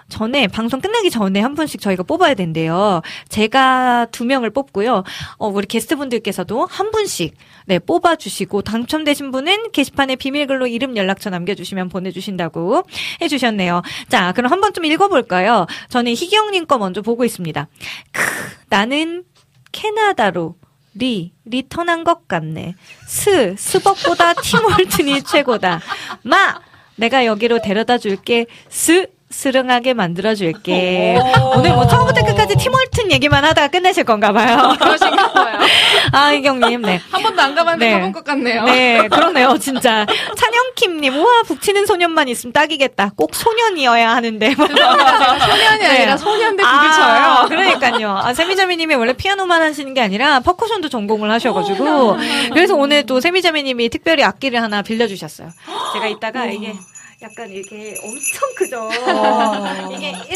전에 방송 끝나기 전에 한 분씩 저희가 뽑아야 된대요. 제가 두 명을 뽑고요. 어, 우리 게스트분들께서도 한 분씩 네, 뽑아 주시고 당첨되신 분은 게시판에 비밀글로 이름 연락처 남겨 주시면 보내 주신다고 해 주셨네요. 자, 그럼 한번 좀 읽어 볼까요? 저는 희경 님 거 먼저 보고 있습니다. 크, 나는 캐나다로 리, return한 것 같네. 스, 스벅보다 팀홀튼이 최고다. 마, 내가 여기로 데려다 줄게. 스, 스릉하게 만들어줄게. 오늘 뭐 처음부터 끝까지 팀홀튼 얘기만 하다가 끝내실 건가 봐요. 그러신가 봐요. 아, 희경님, 네. 한 번도 안 가봤는데 네. 가본 것 같네요. 네, 그러네요, 진짜. 찬영킴님, 우와, 북치는 소년만 있으면 딱이겠다. 꼭 소년이어야 하는데. 소년이 아니라 소년대 아, 부딪혀요. 그러니까요. 아, 세미자매님이 원래 피아노만 하시는 게 아니라 퍼커션도 전공을 하셔가지고. 그래서 오늘 또 세미자매님이 특별히 악기를 하나 빌려주셨어요. 제가 이따가 이게 약간 이렇게 엄청 크죠. 이게 이렇게.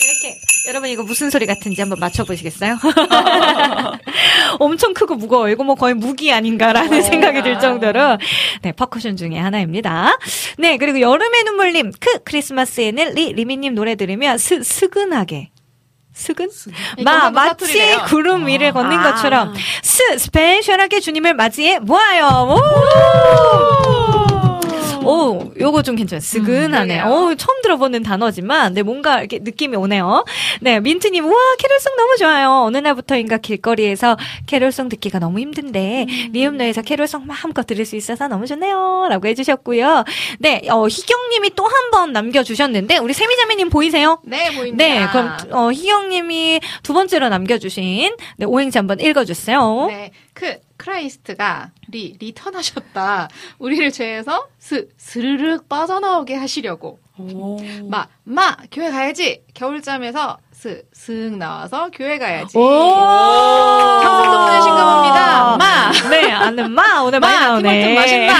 이렇게 여러분 이거 무슨 소리 같은지 한번 맞춰보시겠어요? 엄청 크고 무거워. 이거 뭐 거의 무기 아닌가라는 생각이 들 정도로 네 퍼커션 중에 하나입니다. 네 그리고 여름의 눈물님 크 크리스마스에는 리 리미님 노래 들으면 스 스근하게 스근? 마 마치. 구름 위를 걷는 것처럼 스 special하게 주님을 맞이해 보아요. 오! 오, 요거 좀 괜찮아요. 스근하네. 오, 처음 들어보는 단어지만, 네, 뭔가 이렇게 느낌이 오네요. 네, 민트님, 우와, 캐롤송 너무 좋아요. 어느 날부터인가 길거리에서 캐롤송 듣기가 너무 힘든데, 리음노에서 캐롤송 마음껏 들을 수 있어서 너무 좋네요. 라고 해주셨고요. 네, 어, 희경님이 또 한 번 남겨주셨는데, 우리 세미자매님 보이세요? 네, 보입니다. 네, 그럼, 어, 희경님이 두 번째로 남겨주신, 네, 오행시 한번 읽어주세요. 네, 그 Christ가 리 return하셨다. 우리를 죄에서 스 스르륵 빠져나오게 하시려고. 마, 마, 교회 가야지. 겨울잠에서 스, 슥 나와서 교회 가야지. 경상도 보내신 거 봅니다. 마! 네, 아는 마, 오늘 많이 마, 나오네. 티몰튼 마신다.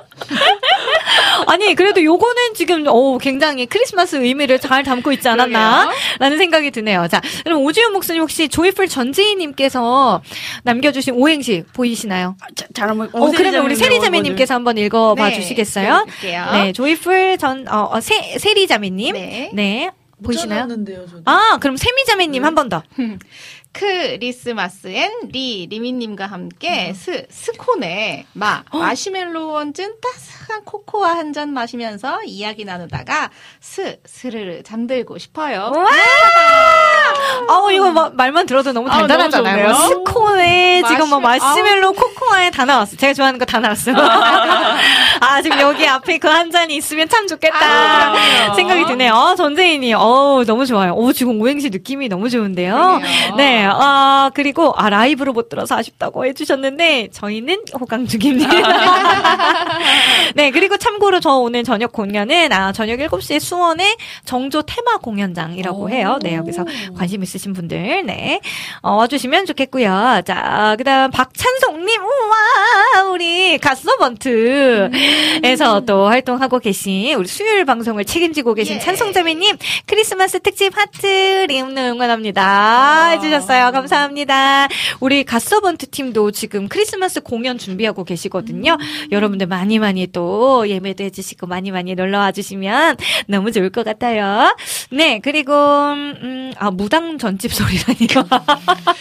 아니, 그래도 요거는 지금, 오, 굉장히 크리스마스 의미를 잘 담고 있지 않았나? 라는 생각이 드네요. 자, 그럼 오지훈 목사님 혹시 조이풀 전지희님께서 남겨주신 오행시 보이시나요? 잘 한번. 어, 그러면 우리 세리자매님께서 한번 읽어봐 네, 주시겠어요? 네, 조이풀 전, 어, 어, 세, 세리자매님. 네. 네. 보이시나요? 는데요 저도. 아, 그럼 세미자매님 한번 더. 크리스마스엔 리 리미님과 함께 스 스콘에 마 마시멜로 얹은 따스한 코코아 한 잔 마시면서 이야기 나누다가 스 스르르 잠들고 싶어요. 어, 이거 뭐, 말만 들어도 너무 아, 너무 달달하잖아요. 스콘에 지금 뭐 마시멜- 마시멜로 코코아에 다 나왔어. 제가 좋아하는 거 다 나왔어요. 아, 지금 여기 앞에 그 한 잔이 있으면 참 좋겠다. 아, 생각이 드네요. 전재인이, 어 너무 좋아요. 오, 지금 오행시 느낌이 너무 좋은데요. 그러네요. 네, 아, 그리고, 아, 라이브로 못 들어서 아쉽다고 해주셨는데, 저희는 호강 중입니다. 네, 그리고 참고로 저 오늘 저녁 공연은, 아, 저녁 7시에 수원의 정조 테마 공연장이라고 해요. 네, 여기서 관심 있으신 분들, 네, 어, 와주시면 좋겠고요. 자, 그 다음 박찬송님, 우와, 우리 갓서번트에서 또 활동하고 계신, 우리 수요일 방송을 책임지고 계신 예. 찬송자매님, 크리스마스 특집 하트 리음노 응원합니다. 해주셨어요. 감사합니다. 우리 갓서번트 팀도 지금 크리스마스 공연 준비하고 계시거든요. 여러분들 많이 많이 또 예매도 해주시고 많이 많이 놀러와 주시면 너무 좋을 것 같아요. 네, 그리고, 음, 아, 무당 전집 소리라니요.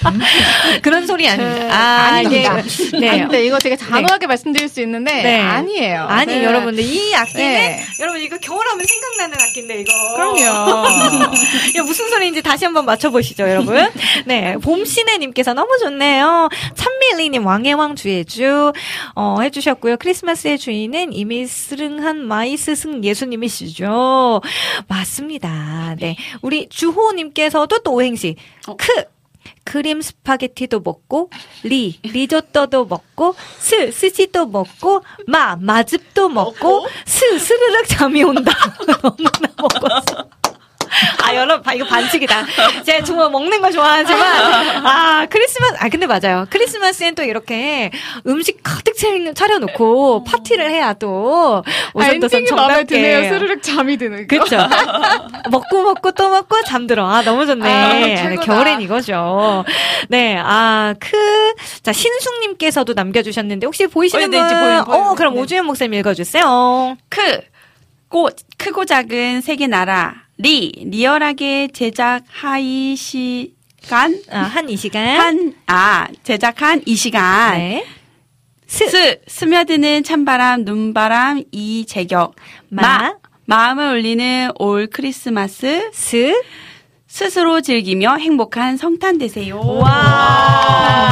그런 소리 아닙니다. 아, 이게, 아닙니다. 네. 근데 이거 되게 단호하게 말씀드릴 수 있는데 네. 아니에요. 아니, 네. 여러분들, 이 악기는, 네. 여러분, 이거 겨울하면 생각나는 악기인데, 이거. 그럼요. 이거 무슨 소리인지 다시 한번 맞춰보시죠, 여러분. 네, 봄시네님께서 너무 좋네요. 찬밀리님 왕의 왕 주의 주 어, 해주셨고요. 크리스마스의 주인은 이미 스릉한 my 스승 예수님이시죠. 맞습니다. 네, 우리 주호님께서도 또 오행시 크. 크림 스파게티도 먹고 리 리조또도 먹고 스 스시도 먹고 마 마즙도 먹고 스 스르륵 잠이 온다 너무나 먹었어. 아, 여러분, 봐, 이거 반칙이다. 제가 정말 먹는 거 좋아하지만, 아, 크리스마스, 아, 근데 맞아요. 크리스마스엔 또 이렇게 음식 가득 차려- 차려놓고 파티를 해야 또, 아, 오순도순 정답게. 드네요. 스르륵 잠이 드는 거. 그쵸. 먹고 먹고 또 먹고 잠들어. 아, 너무 좋네. 아, 네. 겨울엔 이거죠. 네, 아, 크. 자, 신숙님께서도 남겨주셨는데, 혹시 보이시는 어, 네, 분? 어, 그럼 네. 오주연 목사님 읽어주세요. 크 작고 크고 작은 세계 나라 리 리얼하게 제작 하이 시간 아, 한이 시간. 한아 제작한 이 시간 네. 스, 스며드는 찬바람, 눈바람, 이 제격. 마. 마, 마음을 울리는 올 크리스마스. 스. 스스로 즐기며 행복한 성탄 되세요. 와.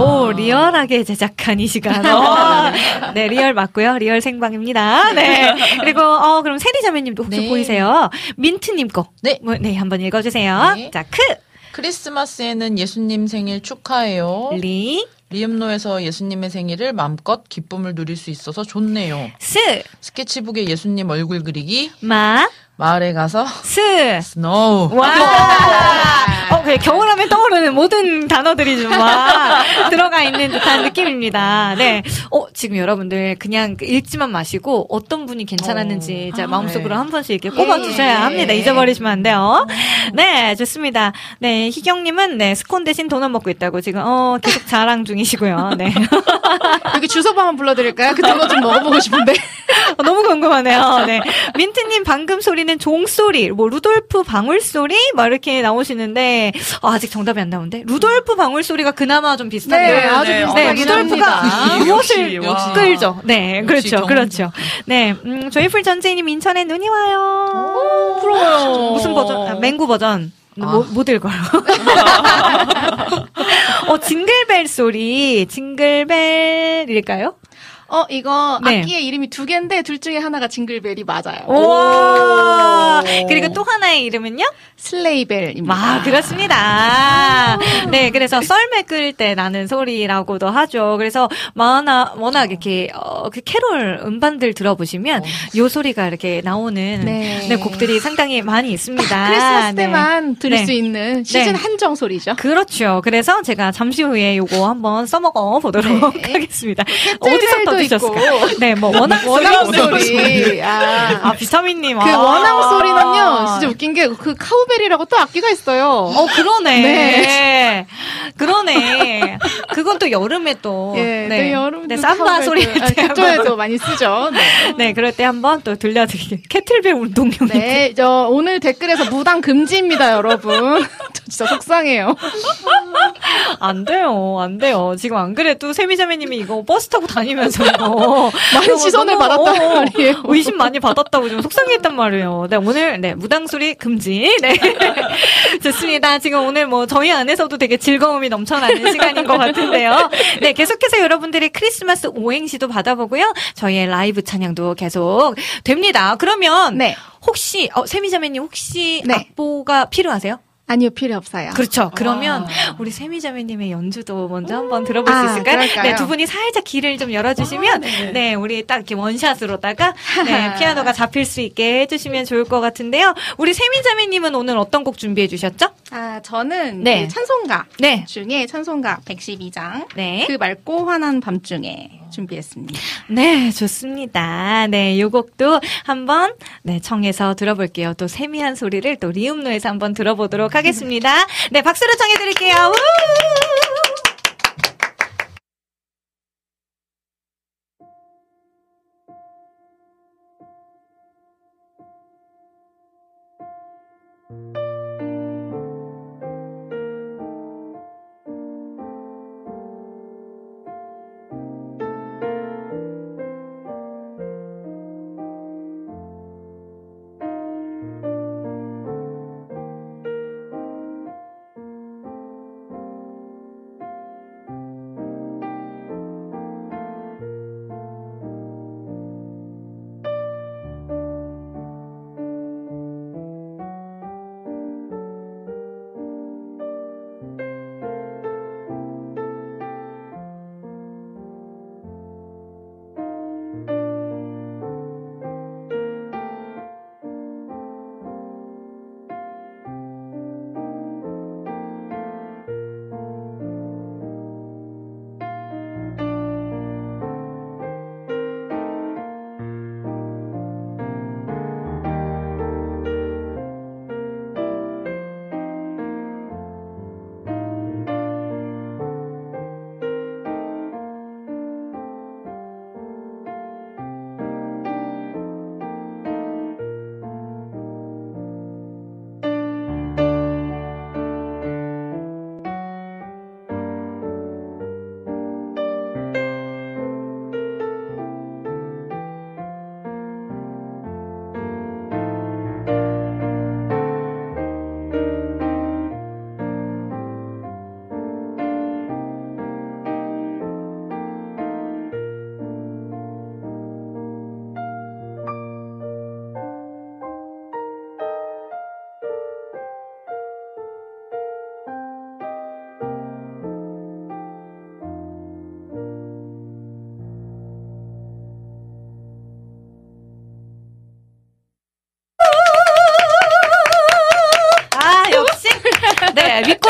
오, 리얼하게 제작한 이 시간. 어, 네, real 맞고요. real 생방입니다. 네. 그리고, 어, 그럼 세리자매님도 혹시 네. 보이세요? 민트님 거. 네. 뭐, 네, 한번 읽어주세요. 네. 자, 크, 크리스마스에는 예수님 생일 축하해요. 리, 리음노에서 예수님의 생일을 마음껏 기쁨을 누릴 수 있어서 좋네요. 스, 스케치북에 예수님 얼굴 그리기, 마, 마을에 가서 스. Snow. 와. 어, 그래. 겨울하면 떠오르는 모든 단어들이 좀 막 들어가 있는 듯한 느낌입니다. 네. 어, 지금 여러분들 그냥 읽지만 마시고 어떤 분이 괜찮았는지 자, 마음속으로 한 번씩 이렇게 꼽아 두셔야 합니다. 잊어버리시면 안 돼요. 네, 좋습니다. 네, 희경님은 네, 스콘 대신 도넛 먹고 있다고 지금, 어, 계속 자랑 중이시고요. 네. 여기 주소 한번 불러드릴까요? 그 도넛 좀 먹어보고 싶은데. 어, 너무 궁금하네요. 네. 민트님 방금 소리 는 종소리, 뭐 루돌프 방울 소리, 막 이렇게 나오시는데 아, 아직 정답이 안 나오는데 루돌프 방울 소리가 그나마 좀 비슷하네요. 네, 아주 네, 비슷하긴 루돌프가 합니다. 무엇을. 끌죠? 네, 그렇죠. 그렇죠. 네, 음, 조이풀 전재님 인천에 눈이 와요. 부러워요. 무슨 버전? 아, 맹구 버전. 아. 못, 못 읽어요. 어, 징글벨 소리. 징글벨일까요? 어, 이거 네. 악기의 이름이 두 개인데 둘 중에 하나가 징글벨이 맞아요. 오. 그리고 또 하나의 이름은요? 슬레이벨입니다. 아, 그렇습니다. 네, 그래서 썰매 끌 때 나는 소리라고도 하죠. 그래서 워낙, 워낙 이렇게, 어, 그 캐롤 음반들 들어보시면 요 소리가 이렇게 나오는 네. 네, 곡들이 상당히 많이 있습니다. 크리스마스 네. 때만 들을 네. 수 있는 시즌 네. 한정 소리죠. 그렇죠. 그래서 제가 잠시 후에 요거 한번 써먹어 보도록 네. 하겠습니다. 어디서부터 드셨을까? 네, 뭐 원앙 원앙 소리. 아. 아, 비타민님. 그 아. 원앙 소리는요, 진짜 웃긴 게 그 카우벨이라고 또 악기가 있어요. 어, 그러네. 네. 그러네. 그건 또 여름에 또. 예, 네. 네, 여름 네, 삼바 소리 할 때. 한번- 많이 쓰죠. 네. 네, 그럴 때 한번 또 들려드릴게요. 캐틀벨 운동용. 네, 저 오늘 댓글에서 무당 금지입니다, 여러분. 저 진짜 속상해요. 안 돼요, 안 돼요. 지금 안 그래도 세미자매님이 이거 버스 타고 다니면서 이거 많은 시선을 받았단 어, 말이에요. 의심 많이 받았다고 좀 속상했단 말이에요. 네, 오늘 네 무당 소리 금지. 네, 좋습니다. 지금 오늘 뭐 저희 안에서도 되게 즐거움이 넘쳐나는 시간인 것 같은데요. 네, 계속해서 여러분들의 크리스마스 오행시도 받아보고요. 저희의 라이브 찬양도 계속 됩니다. 그러면 네. 혹시 어, 세미자매님 혹시 네. 악보가 필요하세요? 아니요, 필요 없어요. 그렇죠. 그러면 우리 세미자매님의 연주도 먼저 한번 들어볼 수 아, 있을까요? 그럴까요? 네, 두 분이 살짝 길을 좀 열어주시면, 네. 우리 딱 이렇게 원샷으로다가, 네, 피아노가 잡힐 수 있게 해주시면 좋을 것 같은데요. 우리 세미자매님은 오늘 어떤 곡 준비해 주셨죠? 아, 저는 네. 그 찬송가 네. 중에 찬송가 112장 네. 그 맑고 환한 밤 중에 준비했습니다. 네, 좋습니다. 네, 요 곡도 한번, 네, 청해서 들어볼게요. 또 세미한 소리를 또 리음노에서 한번 들어보도록 하겠습니다. 네, 박수로 청해드릴게요.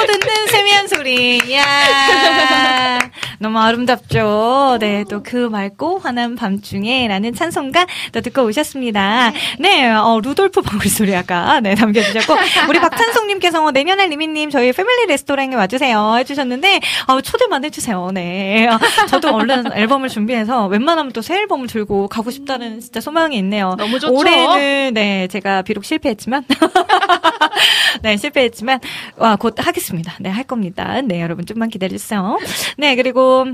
듣는 세미한 소리. 이야. 너무 아름답죠. 네, 또 그 맑고 환한 밤중에 라는 찬송가 또 듣고 오셨습니다. 네, 어, 루돌프 방울 소리 아까, 네, 남겨주셨고, 우리 박찬송님께서 내년에 리미님 저희 패밀리 레스토랑에 와주세요 해주셨는데, 아 초대만 해주세요. 네. 어, 저도 얼른 앨범을 준비해서 웬만하면 또 새 앨범을 들고 가고 싶다는 진짜 소망이 있네요. 너무 좋죠. 올해는, 네, 제가 비록 실패했지만, 네, 실패했지만, 와, 곧 하겠습니다. 네, 할 겁니다. 네, 여러분 좀만 기다려주세요. 네, 그리고,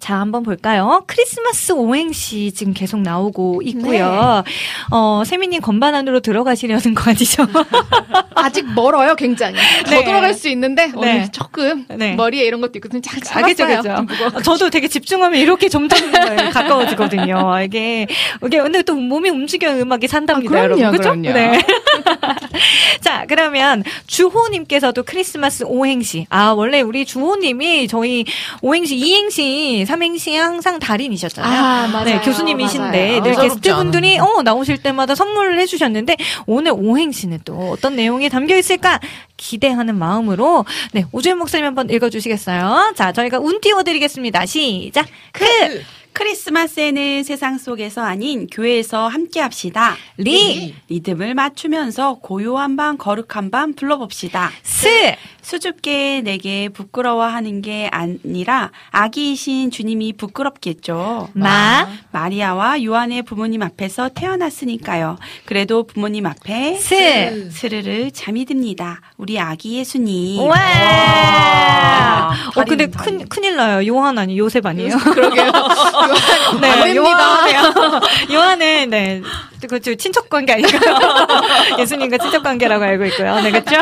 자, 한번 볼까요? 크리스마스 오행시 지금 계속 나오고 있고요. 어, 세미님 건반 안으로 들어가시려는 거 아니죠? 아직 멀어요, 굉장히. 더 네. 들어갈 수 있는데 오늘 네. 조금 네. 머리에 이런 것도 있고 좀잘 아, 그죠, 잡았어요. 그죠. 좀 무거워. 저도 되게 집중하면 이렇게 점점 가까워지거든요. 이게, 이게, 근데 또 몸이 움직여야 음악이 산답니다, 아, 그럼요, 여러분. 그죠? 그럼요. 네. 자, 그러면 주호님께서도 크리스마스 오행시. 아, 원래 우리 주호님이 저희 오행시, 이행시, 삼행시 항상 달인이셨잖아요. 아, 맞아요. 네, 교수님이신데 맞아요. 늘 예사롭지 게스트분들이 어, 나오실 때마다 선물을 해주셨는데 오늘 오행시는 또 어떤 내용이 담겨 있을까 기대하는 마음으로 네 오주현 목사님 한번 읽어주시겠어요? 자, 저희가 운 띄워드리겠습니다. 시작. 크, 크리스마스에는 세상 속에서 아닌 교회에서 함께 합시다. 리, 리듬을 맞추면서 고요한 밤 거룩한 밤 불러봅시다. 스, 수줍게 내게 부끄러워하는 게 아니라 아기이신 주님이 부끄럽겠죠. 마, 마리아와 요한의 부모님 앞에서 태어났으니까요. 그래도 부모님 앞에 스. 스르르 잠이 듭니다. 우리 아기 예수님. 와. 어, 발이 근데. 큰, 큰일 나요. 요한 아니, 요셉 아니에요? 그러게요. 네, 안 됩니다. 요한, 요한은, 네, 그, 저, 친척 관계 아닌가요? 예수님과 친척 관계라고 알고 있고요. 네, 그죠?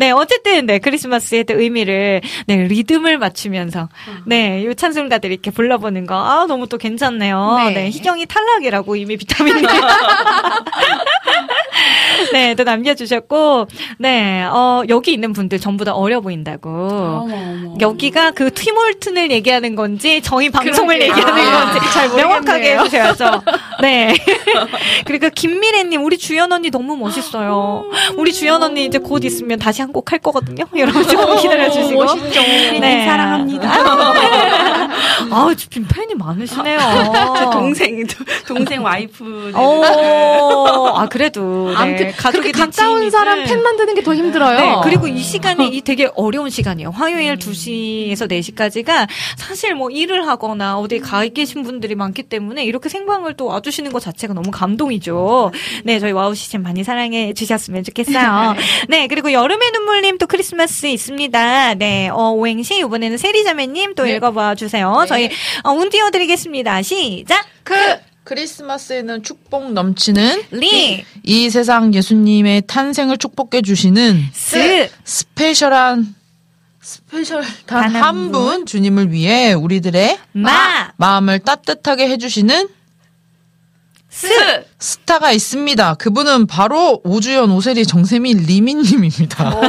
네, 어쨌든, 네, 크리스마스의 또 의미를, 네, 리듬을 맞추면서, 네, 요 찬송가들 이렇게 불러보는 거, 아, 너무 또 괜찮네요. 네. 네, 희경이 탈락이라고 이미 비타민이. 네, 또 남겨주셨고, 네, 어, 여기 있는 분들 전부 다 어려 보인다고. 여기가 그 티몰튼을 얘기하는 건지 저희 방송을 그러게요. 얘기하는 아, 건지 잘 명확하게. 해주셔야죠. 네. 그리고 김미래님 우리 주연 언니 너무 멋있어요. 우리 주연 언니 이제 곧 있으면 다시 한 곡 할 거거든요. 여러분 좀 기다려주시고. 멋있죠. 네. 사랑합니다. 아우 지금 팬이 많으시네요. 동생 동생 와이프. 오, 아 그래도 네. 그렇게 가까운 사람 팬 만드는 게 더 힘들어요. 네, 그리고 이 시간이 이 되게 어려운 시간이에요. 화요일 2시에서 4시까지가 사실 뭐 일을 하거나 어디 가 계신 분들이 많기 때문에 이렇게 생방을 또 와주시는 것 자체가 너무 감동이죠. 네, 저희 와우 시즌 많이 사랑해 주셨으면 좋겠어요. 네, 그리고 여름의 눈물님 또 크리스마스 있습니다. 네, 어, 오행시 이번에는 세리자매님 또 네. 읽어봐 주세요. 저희 어, 운 띄워드리겠습니다. 시작! 그 크리스마스에는 축복 넘치는 리, 이 세상 예수님의 탄생을 축복해 주시는 스, special한 special 단 한 분 주님을 위해 우리들의 마, 마음을 따뜻하게 해주시는 스, 스타가 있습니다. 그분은 바로 오주연, 오세리, 정세미, 리미님입니다.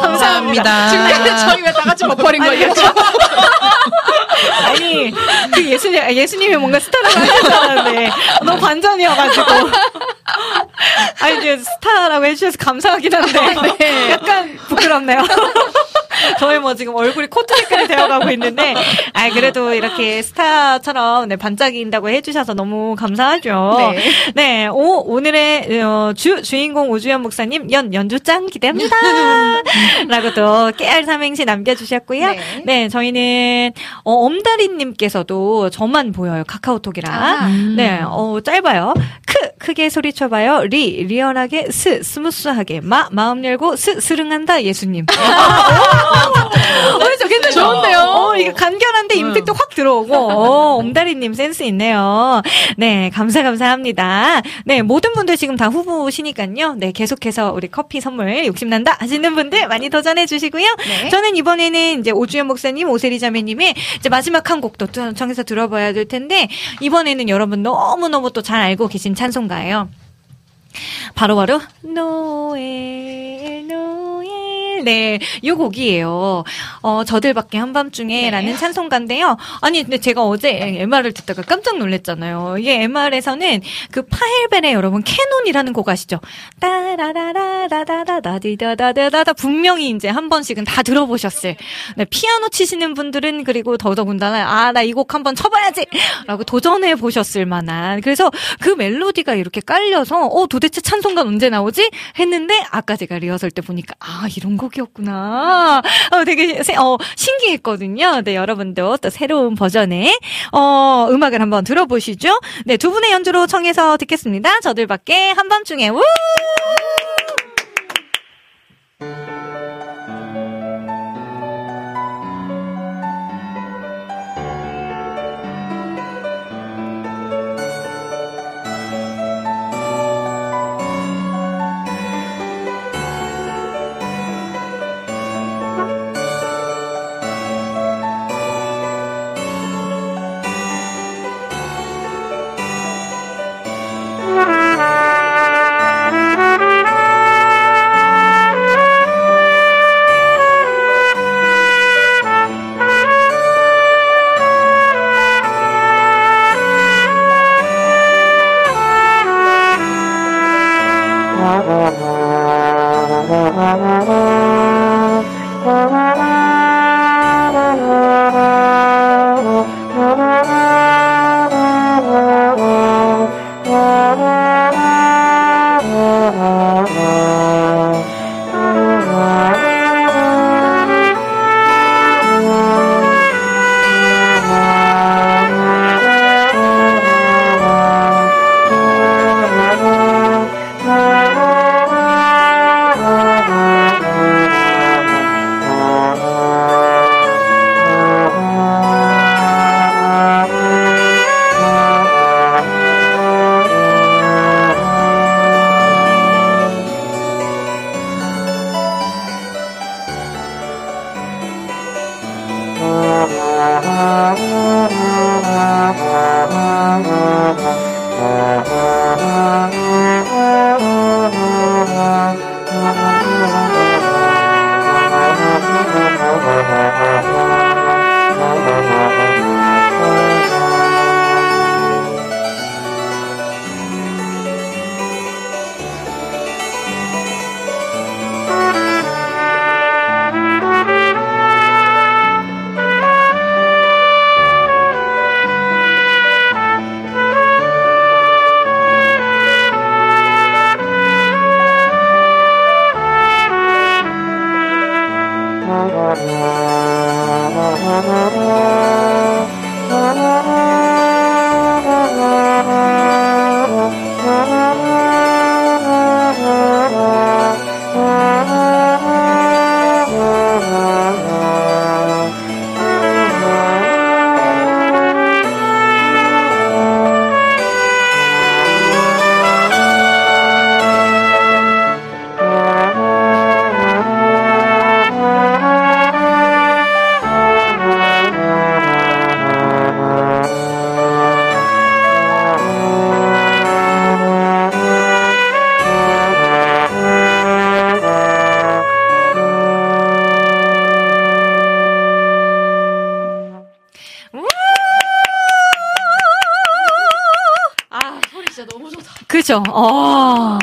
감사합니다. 중간에 저희 왜다 같이 버퍼링 걸렸죠? 아니, 그 예수님, 아, 예수님이 뭔가 스타라고 하셨잖아요. 너무 반전이어가지고. 아니, 이제 스타라고 해주셔서 감사하긴 한데. 약간 부끄럽네요. 저희 뭐 지금 얼굴이 코트 색깔이 되어가고 있는데, 아 그래도 이렇게 스타처럼 네, 반짝인다고 해주셔서 너무 감사하죠. 네. 네, 오, 오늘의 어, 주, 주인공 오주연 목사님 연, 연주장 기대합니다. 라고 또 깨알 삼행시 남겨주셨고요. 네. 네, 저희는 어, 엄다리님께서도 저만 보여요 카카오톡이랑. 아. 네, 어 짧아요. 크 크게 소리쳐봐요. 리 리얼하게 스 스무스하게 마 마음 열고 스 스릉한다 예수님. 어, 저 괜찮죠? 좋은데요? 어, 이게 간결한데 임팩트 확 들어오고. 어, 옴다리님 센스 있네요. 네, 감사 감사합니다. 네, 모든 분들 지금 다 후보시니까요. 네, 계속해서 우리 커피 선물 욕심난다 하시는 분들 많이 도전해 주시고요. 네. 저는 이번에는 이제 오주연 목사님, 오세리 자매님의 이제 마지막 한 곡도 또 청해서 들어봐야 될 텐데 이번에는 여러분 너무 너무 또 잘 알고 계신 찬송가예요. 바로바로 노엘 노엘 네, 요 곡이에요. 어, 저들밖에 한밤중에라는 네. 찬송가인데요. 아니, 근데 제가 어제 MR을 듣다가 깜짝 놀랐잖아요. 이게 MR에서는 그 파헬벨의 여러분 캐논이라는 곡 아시죠? 따라라라라다다다다다다다 분명히 이제 한 번씩은 다 들어보셨을. 네, 피아노 치시는 분들은 그리고 더더군다나 아, 나 이 곡 한번 쳐봐야지! 라고 도전해 보셨을 만한. 그래서 그 멜로디가 이렇게 깔려서 어, 도대체 찬송가 언제 나오지? 했는데 아까 제가 리허설 때 보니까 아, 이런 곡이었구나. 어, 되게 세- 어, 신기했거든요. 네, 여러분도 또 새로운 버전의 어, 음악을 한번 들어보시죠. 네, 두 분의 연주로 청해서 듣겠습니다. 저들밖에 한밤중에 우! 그죠? 어.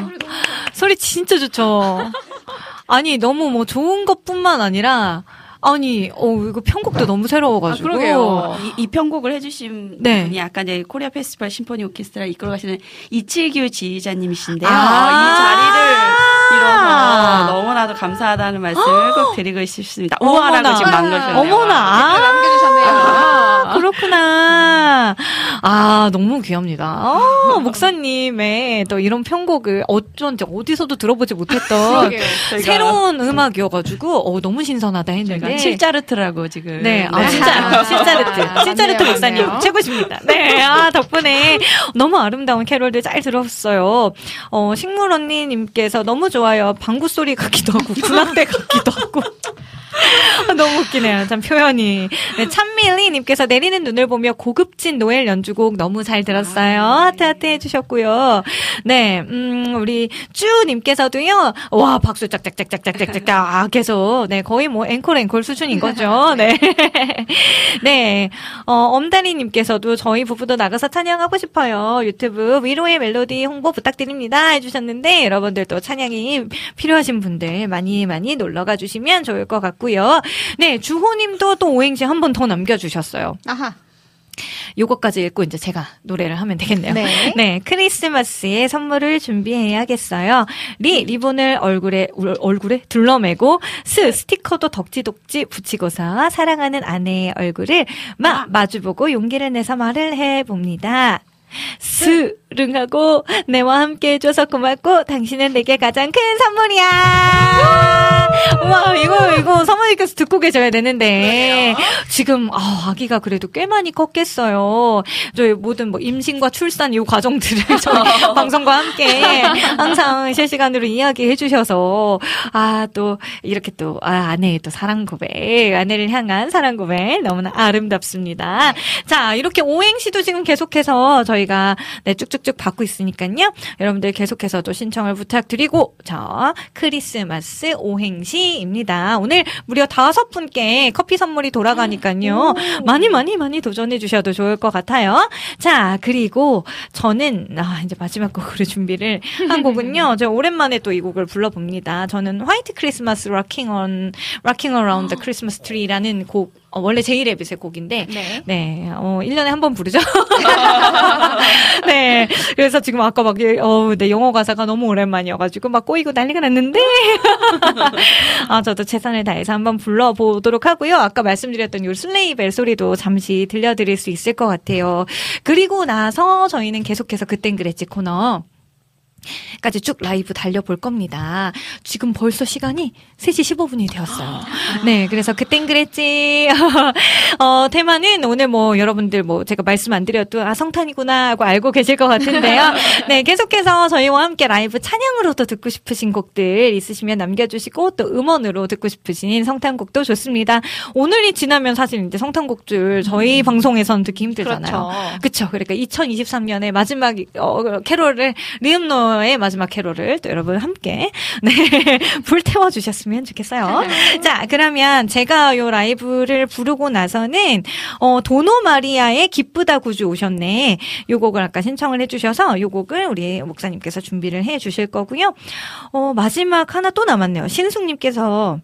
소리 진짜 좋죠. 아니, 너무 뭐 좋은 것 뿐만 아니라, 아니, 어, 이거 편곡도 너무 새로워가지고. 아, 그러게요. 이, 이 편곡을 해주신 네. 분이 아까 이제 코리아 페스티벌 심포니 오케스트라 이끌어 가시는 이칠규 지휘자님이신데요. 아. 이 자리를 빌어서 너무나도 감사하다는 말씀을 꼭 드리고 싶습니다. 우아라고 지금 망가셨네요. 어머나. 아. 남겨주셨네요. 아, 그렇구나. 아, 너무 귀합니다. 어, 목사님의 또 이런 편곡을 어쩐지 어디서도 들어보지 못했던 새로운 음악이어가지고, 어, 너무 신선하다 했는데. 칠자르트라고 지금. 네, 아, 네. 진짜, 실자르트. 아, 실자르트 맞네요, 목사님 맞네요. 최고십니다. 네, 아, 덕분에 너무 아름다운 캐롤들 잘 들었어요. 어, 식물 언니님께서 너무 좋아요. 방구 소리 같기도 하고, 군악대 같기도 하고. 너무 웃기네요. 참 표현이. 네, 참밀리님께서 내리는 눈을 보며 고급진 노엘 연주곡 너무 잘 들었어요. 하트 하트 해주셨고요. 네, 음, 우리 쭈님께서도요. 와 박수 짝짝짝짝짝짝짝 아, 계속 네 거의 뭐 앵콜 앵콜 수준인 거죠. 네, 네. 어, 엄다리님께서도 저희 부부도 나가서 찬양하고 싶어요. 유튜브 위로의 멜로디 홍보 부탁드립니다 해주셨는데 여러분들도 찬양이 필요하신 분들 많이 많이 놀러가 주시면 좋을 것 같고 요. 네, 주호님도 또 오행시 한 번 더 남겨주셨어요. 아하. 요거까지 읽고 이제 제가 노래를 하면 되겠네요. 네. 크리스마스에 선물을 준비해야겠어요. 리, 리본을 얼굴에, 울- 얼굴에 둘러매고, 스, 스티커도 덕지덕지 붙이고서 사랑하는 아내의 얼굴을 마, 마주보고 용기를 내서 말을 해 봅니다. 스릉하고 내와 함께 해줘서 고맙고 당신은 내게 가장 큰 선물이야. 와 이거 이거 사모님께서 듣고 계셔야 되는데 지금 아, 아기가 그래도 꽤 많이 컸겠어요. 저희 모든 뭐 임신과 출산 이 과정들을 저희 방송과 함께 항상 실시간으로 이야기해 주셔서 아 또 이렇게 또 아, 아내의 또 사랑 고백 아내를 향한 사랑 고백 너무나 아름답습니다. 자 이렇게 오행시도 지금 계속해서 저희가 네, 쭉쭉 쭉 받고 있으니까요. 여러분들 계속해서도 신청을 부탁드리고 자 크리스마스 오행시입니다. 오늘 무려 다섯 분께 커피 선물이 돌아가니까요. 많이 많이 많이 도전해 주셔도 좋을 것 같아요. 자 그리고 저는 아, 이제 마지막 곡으로 준비를 한 곡은요. 제가 오랜만에 또 이 곡을 불러봅니다. 저는 화이트 크리스마스 락킹 on 락킹 어라운드 더 크리스마스 트리라는 곡 어, 원래 제이레빗의 곡인데 네. 네, 어, 1년에 한 번 부르죠. 네. 그래서 지금 아까 막, 예, 어, 네, 영어 가사가 너무 오랜만이어가지고 막 꼬이고 난리가 났는데. 아, 저도 최선을 다해서 한번 불러보도록 하고요. 아까 말씀드렸던 요 슬레이 벨 소리도 잠시 들려드릴 수 있을 것 같아요. 그리고 나서 저희는 계속해서 그땐 그랬지 코너. 까지 쭉 라이브 달려볼 겁니다. 지금 벌써 시간이 3시 15분이 되었어요. 네, 그래서 그땐 그랬지. 어, 테마는 오늘 뭐 여러분들 뭐 제가 말씀 안 드려도 아, 성탄이구나 하고 알고 계실 것 같은데요. 네, 계속해서 저희와 함께 라이브 찬양으로도 듣고 싶으신 곡들 있으시면 남겨주시고 또 음원으로 듣고 싶으신 성탄곡도 좋습니다. 오늘이 지나면 사실 이제 성탄곡들 저희 방송에서는 듣기 힘들잖아요. 그렇죠. 그쵸. 그러니까 2023년의 마지막, 어, 캐롤을, 리음노 의 마지막 캐롤을 또 여러분 함께, 네, 불태워 주셨으면 좋겠어요. 자, 그러면 제가 요 라이브를 부르고 나서는, 어, 도노 마리아의 기쁘다 구주 오셨네. 요 곡을 아까 신청을 해 주셔서 요 곡을 우리 목사님께서 준비를 해 주실 거고요. 어, 마지막 하나 또 남았네요. 신숙 님께서,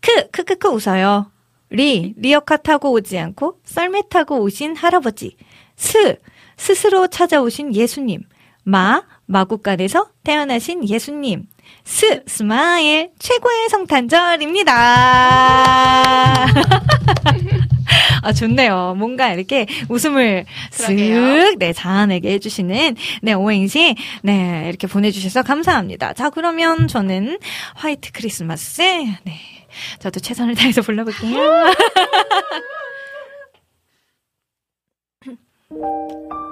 크, 크크크 웃어요. 리, 리어카 타고 오지 않고 썰매 타고 오신 할아버지. 스, 스스로 찾아오신 예수님. 마, 마국간에서 태어나신 예수님. 스, smile, 최고의 성탄절입니다. 아, 좋네요. 뭔가 이렇게 웃음을. 쓱, 네, 자아내게 해주시는, 네, 오행시, 네, 이렇게 보내주셔서 감사합니다. 자, 그러면 저는 화이트 크리스마스, 네, 저도 최선을 다해서 불러볼게요.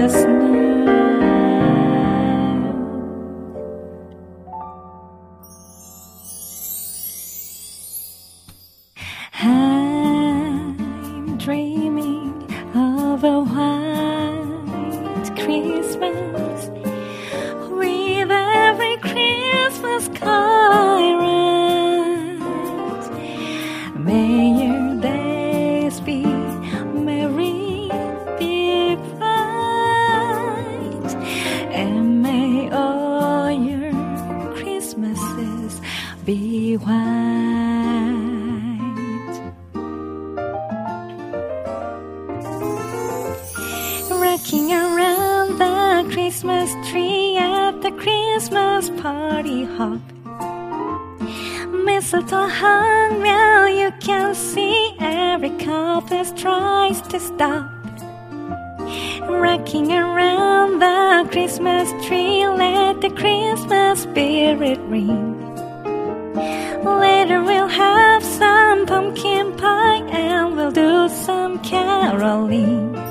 listening. Party hop. Mistletoe hung now you can see every couple tries to stop. Rocking around the Christmas tree, let the Christmas spirit ring. Later we'll have some pumpkin pie and we'll do some caroling.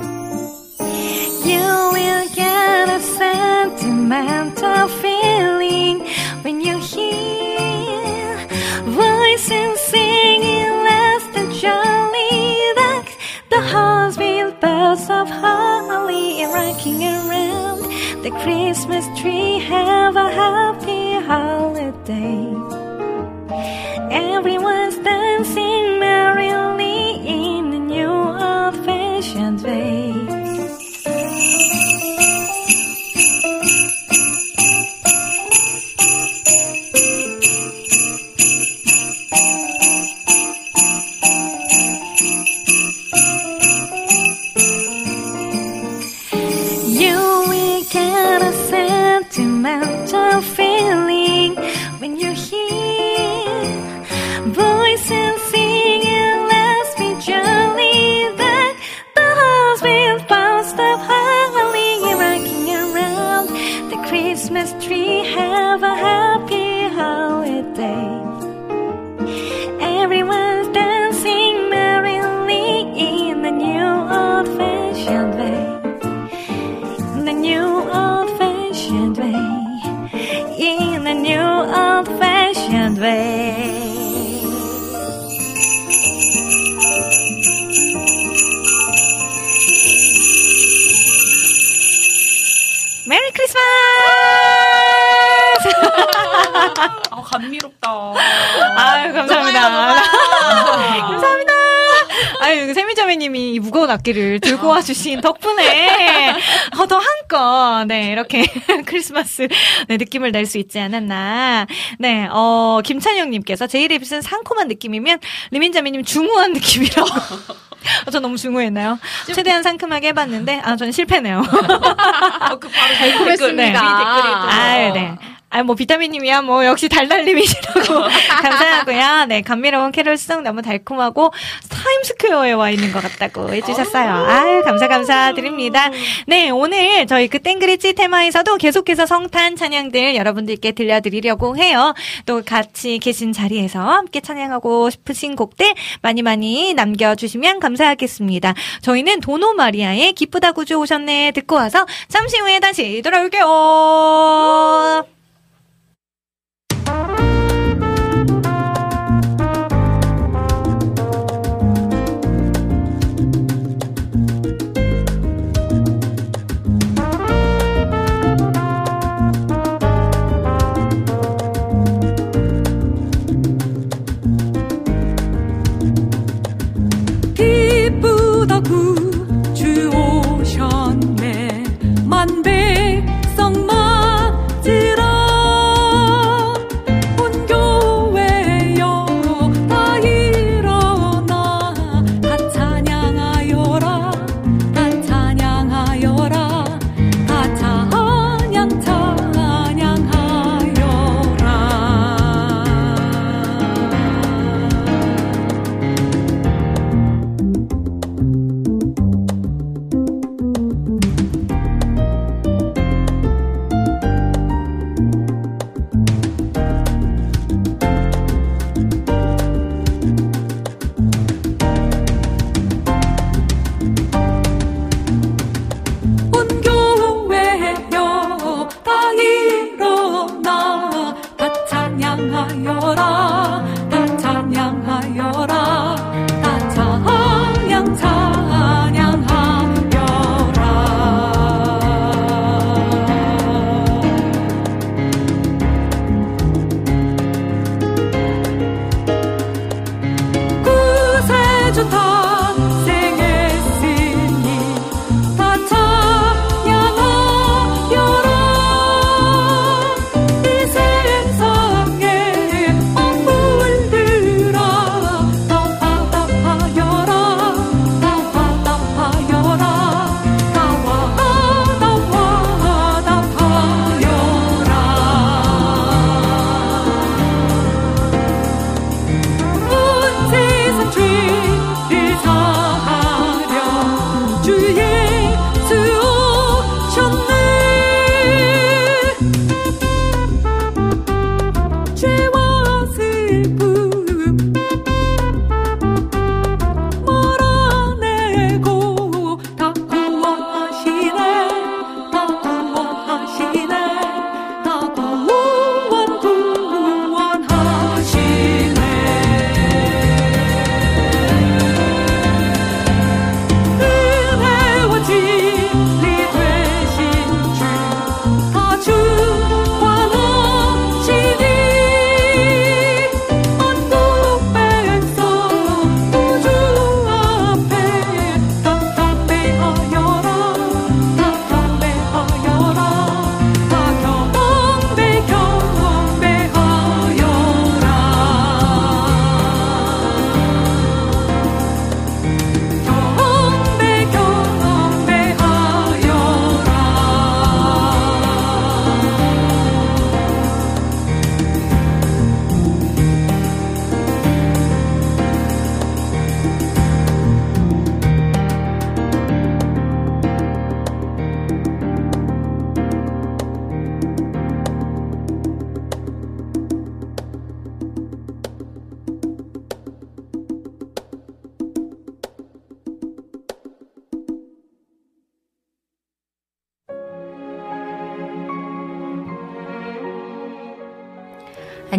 The Christmas tree. Have a happy holiday. 이렇게 크리스마스 네, 느낌을 낼 수 있지 않았나. 네, 어 김찬영님께서 제일 입은 상콤한 느낌이면 리민자매님 중후한 느낌이라고. 어, 저 너무 중후했나요? 최대한 상큼하게 해봤는데 아 저는 실패네요. 어, 그 바로 댓글에 또. 아, 네. 아, 뭐, 비타민님이야, 뭐, 역시 달달님이시라고. 감사하고요. 네, 감미로운 캐롤송 너무 달콤하고, 타임스퀘어에 와 있는 것 같다고 해주셨어요. 아유, 감사, 감사드립니다. 네, 오늘 저희 그 땡그리치 테마에서도 계속해서 성탄 찬양들 여러분들께 들려드리려고 해요. 또 같이 계신 자리에서 함께 찬양하고 싶으신 곡들 많이 많이 남겨주시면 감사하겠습니다. 저희는 도노 마리아의 기쁘다 구주 오셨네 듣고 와서 잠시 후에 다시 돌아올게요.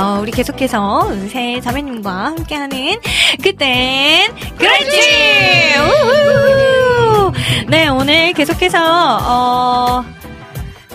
어, 우리 계속해서 은세 자매님과 함께하는 그땐 그렇지! 네, 오늘 계속해서 어,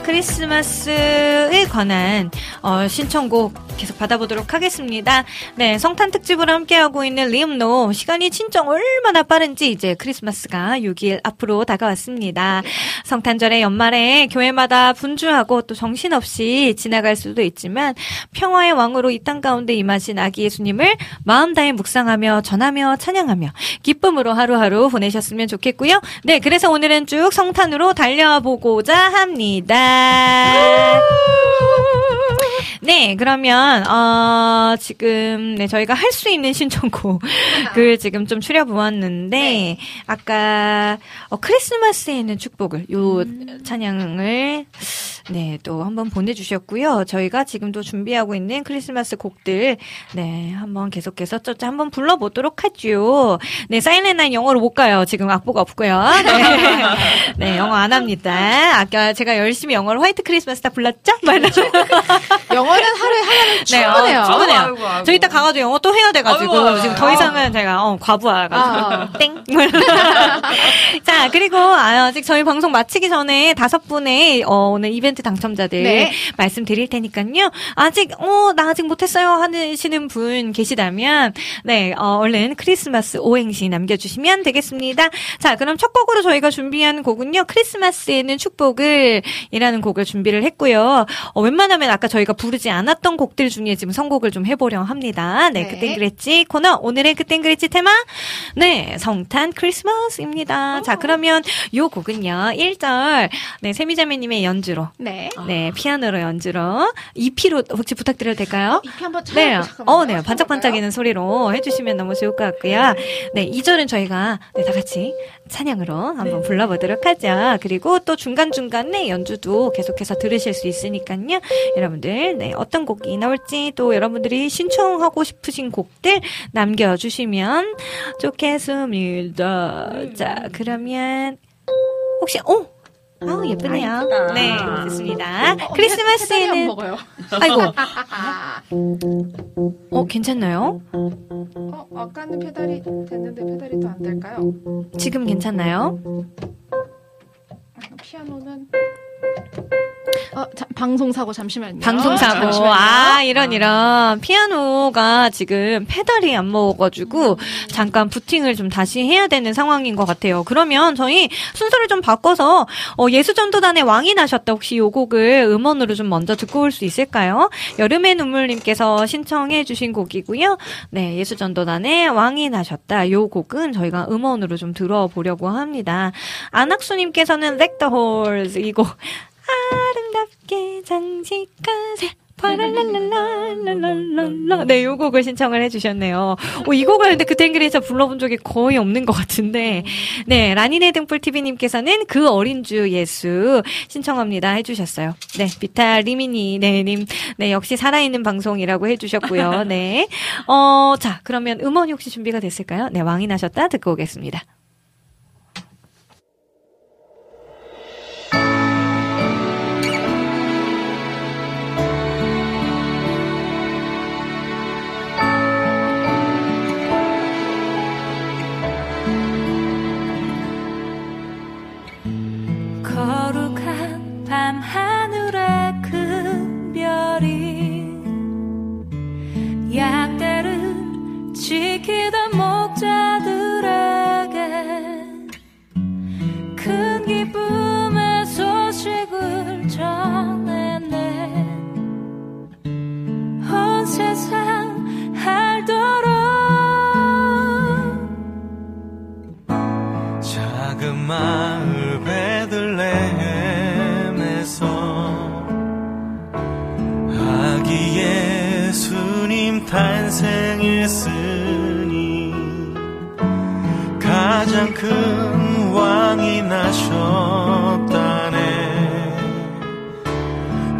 크리스마스에 관한 어, 신청곡 계속 받아보도록 하겠습니다. 네, 성탄 특집으로 함께하고 있는 리음노 시간이 진짜 얼마나 빠른지 이제 크리스마스가 6일 앞으로 다가왔습니다. 성탄절의 연말에 교회마다 분주하고 또 정신없이 지나갈 수도 있지만 평화의 왕으로 이 땅 가운데 임하신 아기 예수님을 마음 다해 묵상하며 전하며 찬양하며 기쁨으로 하루하루 보내셨으면 좋겠고요. 네, 그래서 오늘은 쭉 성탄으로 달려보고자 합니다. 네, 그러면 어 지금 네 저희가 할 수 있는 신청곡을 지금 좀 추려 보았는데 아까 어, 크리스마스에 있는 축복을 요 찬양을 네, 또 한번 보내주셨고요. 저희가 지금도 준비하고 있는 크리스마스 곡들, 네, 한번 계속해서 쩌짜 한번 불러보도록 하죠. 네, 사이렌 나인 영어로 못 가요. 지금 악보가 없고요. 네, 네 영어 안 합니다. 아까 제가 열심히 영어로 화이트 크리스마스 다 불렀죠? 말하면서. 영어는 하루에 하나는 네, 충분해요. 어, 충분해요. 아이고, 아이고. 저 이따 가가지고 영어 또 해야 돼가지고 아이고, 아이고. 지금 더 이상은 제가 어, 과부하가지고 아, 아. 땡. 자 그리고 아직 저희 방송 마치기 전에 다섯 분의 어, 오늘 이벤트 당첨자들 네. 말씀드릴 테니까요. 아직 어 나 아직 못했어요 하시는 분 계시다면 네 어, 얼른 크리스마스 오행시 남겨주시면 되겠습니다. 자 그럼 첫 곡으로 저희가 준비한 곡은요 크리스마스에는 축복을 이라는 곡을 준비를 했고요. 어, 웬만하면 아까 저희가 부 르지 않았던 곡들 중에 지금 선곡을 좀 해보려 합니다. 네, 네. 그땐 그랬지 코너 오늘의 그땐 그랬지 테마 네 성탄 크리스마스입니다. 자 그러면 요 곡은요 1절 네 세미자매님의 연주로 네. 네 피아노로 연주로 2피로 혹시 부탁드려도 될까요? 이피 한번 쳐. 네, 어, 네, 반짝반짝이는 소리로 해주시면 너무 좋을 것 같고요. 네, 2절은 저희가 네, 다 같이 찬양으로 한번 불러보도록 하죠. 그리고 또 중간 중간에 연주도 계속해서 들으실 수 있으니까요. 여러분들, 네, 어떤 곡이 나올지 또 여러분들이 신청하고 싶으신 곡들 남겨주시면 좋겠습니다. 자, 그러면, 혹시, 어? 아우, 예쁘네요. 예쁘다. 네, 좋습니다. 안 크리스마스에는, 먹어요. 아이고, 아, 어, 괜찮나요? 어, 아까는 페달이 됐는데 페달이 또안 될까요? 지금 괜찮나요? 피아노는 어, 자, 방송 사고 잠시만요. 방송사고. 잠시만요. 아, 이런, 이런. 피아노가 지금 페달이 안 먹어가지고, 잠깐 부팅을 좀 다시 해야 되는 상황인 것 같아요. 그러면 저희 순서를 좀 바꿔서, 어, 예수전도단의 왕이 나셨다. 혹시 요 곡을 음원으로 좀 먼저 듣고 올 수 있을까요? 여름의 눈물님께서 신청해주신 곡이고요. 네, 예수전도단의 왕이 나셨다. 요 곡은 저희가 음원으로 좀 들어보려고 합니다. 안학수님께서는 Like the Horse 이 곡. 아름답게 장식하세. 파랄랄랄랄랄랄라. 네, 요 곡을 신청을 해주셨네요. 오, 이 곡을 근데 그 탱글에서 불러본 적이 거의 없는 것 같은데. 네, 라니네 등불TV님께서는 그 어린 주 예수 신청합니다 해주셨어요. 네, 비타 리미니, 네, 님. 네, 역시 살아있는 방송이라고 해주셨고요. 네. 어, 자, 그러면 음원이 혹시 준비가 됐을까요? 네, 왕이 나셨다 듣고 오겠습니다. 지키던 목자들에게 큰 기쁨의 소식을 전했네. 온 세상 알도록 작은 마을 베들레헴에서 아기 예수님 탄생했 가장 큰 왕이 나셨다네.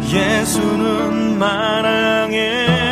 예수는 만왕의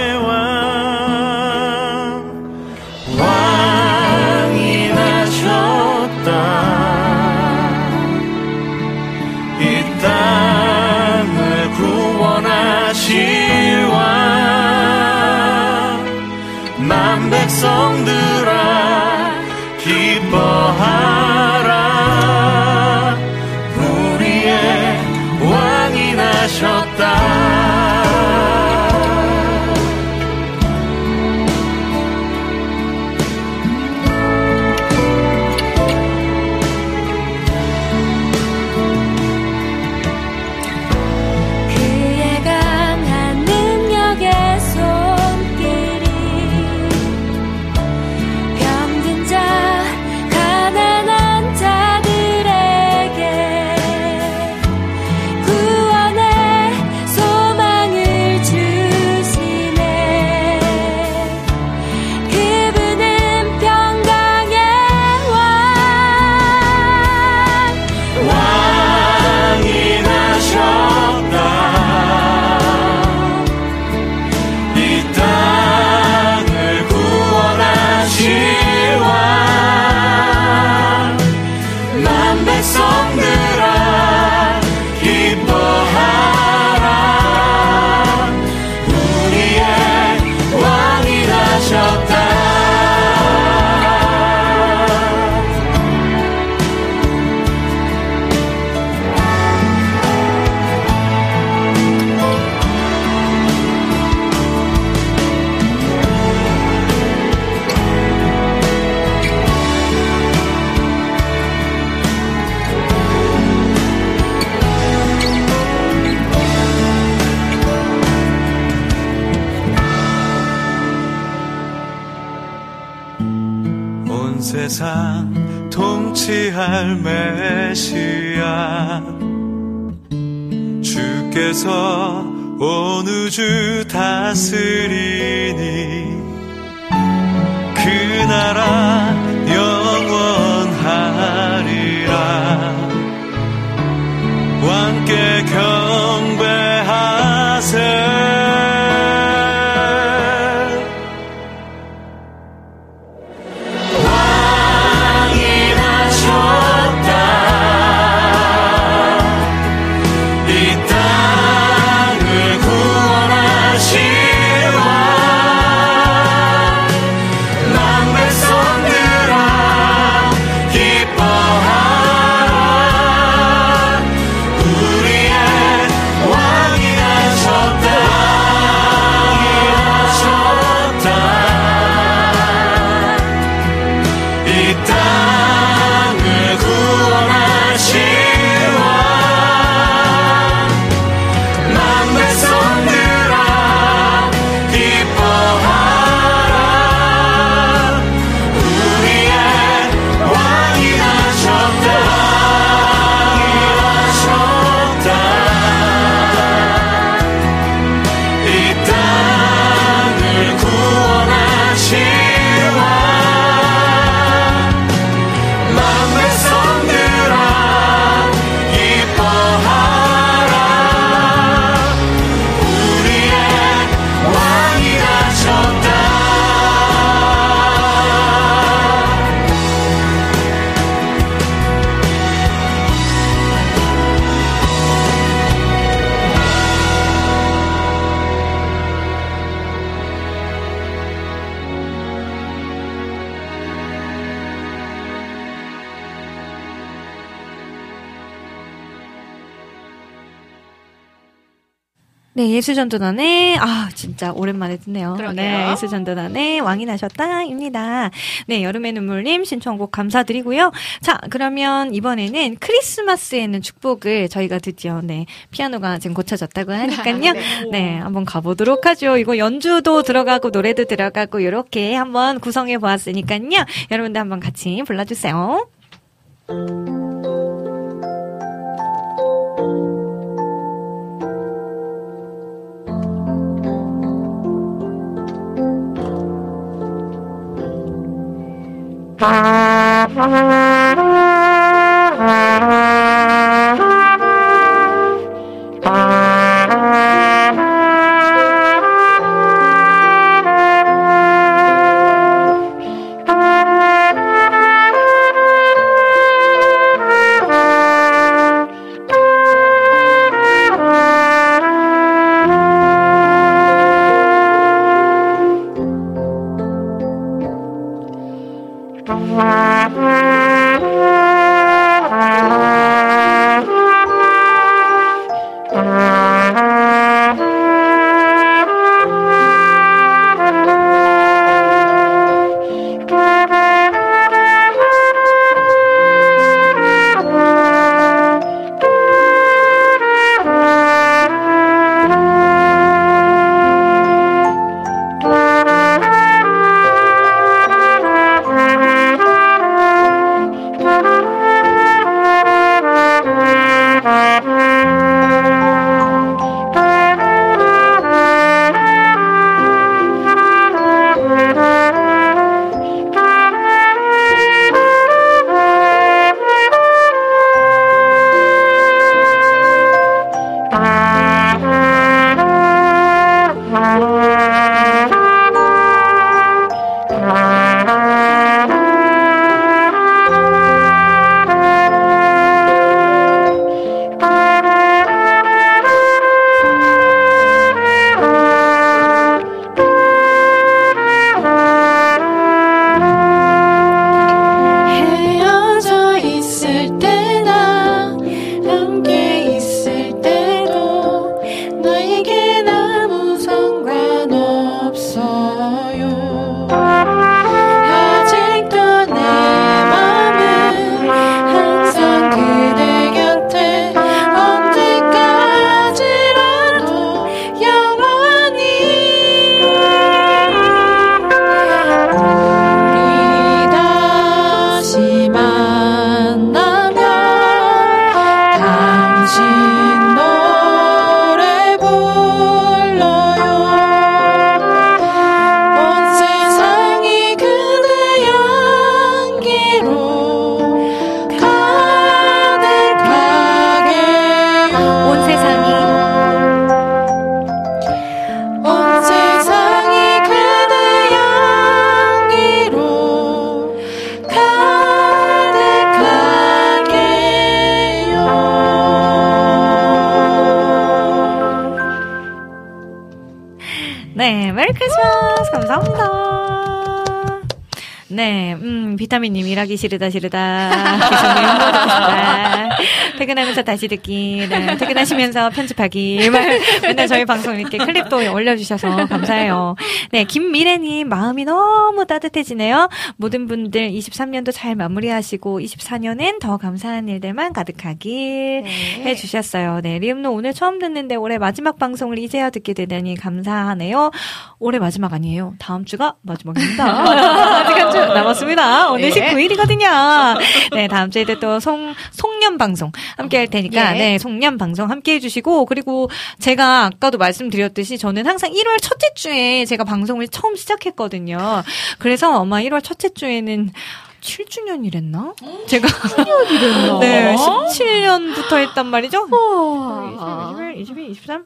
예수전도단의, 아, 진짜 오랜만에 듣네요. 그러게요. 네, 예수전도단의 왕이 나셨다, 입니다. 네, 여름의 눈물님 신청곡 감사드리고요. 자, 그러면 이번에는 크리스마스에는 축복을 저희가 드디어, 네, 피아노가 지금 고쳐졌다고 하니까요. 네, 한번 가보도록 하죠. 이거 연주도 들어가고 노래도 들어가고, 이렇게 한번 구성해 보았으니까요. 여러분들 한번 같이 불러주세요. 헤어 비타민님 일하기 싫으다, 싫으다. 퇴근하면서 다시 듣기. 네, 퇴근하시면서 편집하기. 말, 맨날 저희 방송 이렇게 클립도 올려주셔서 감사해요. 네, 김미래님 마음이 너무 따뜻해지네요. 모든 분들 23년도 잘 마무리하시고 24년엔 더 감사한 일들만 가득하길 해주셨어요. 네, 리음노 오늘 처음 듣는데 올해 마지막 방송을 이제야 듣게 되다니 감사하네요. 올해 마지막 아니에요. 다음 주가 마지막입니다. 아직 한 주 남았습니다. 오늘 네. 19일이거든요. 네, 다음 주에도 또 송, 송 년 방송 함께 할 테니까, 예. 네, 송년 방송 함께 해주시고, 그리고 제가 아까도 말씀드렸듯이 저는 항상 1월 첫째 주에 제가 방송을 처음 시작했거든요. 그래서 아마 1월 첫째 주에는 7주년이랬나? 제가 7주년이랬나? 네, 17년부터 했단 말이죠. 21, 22, 23,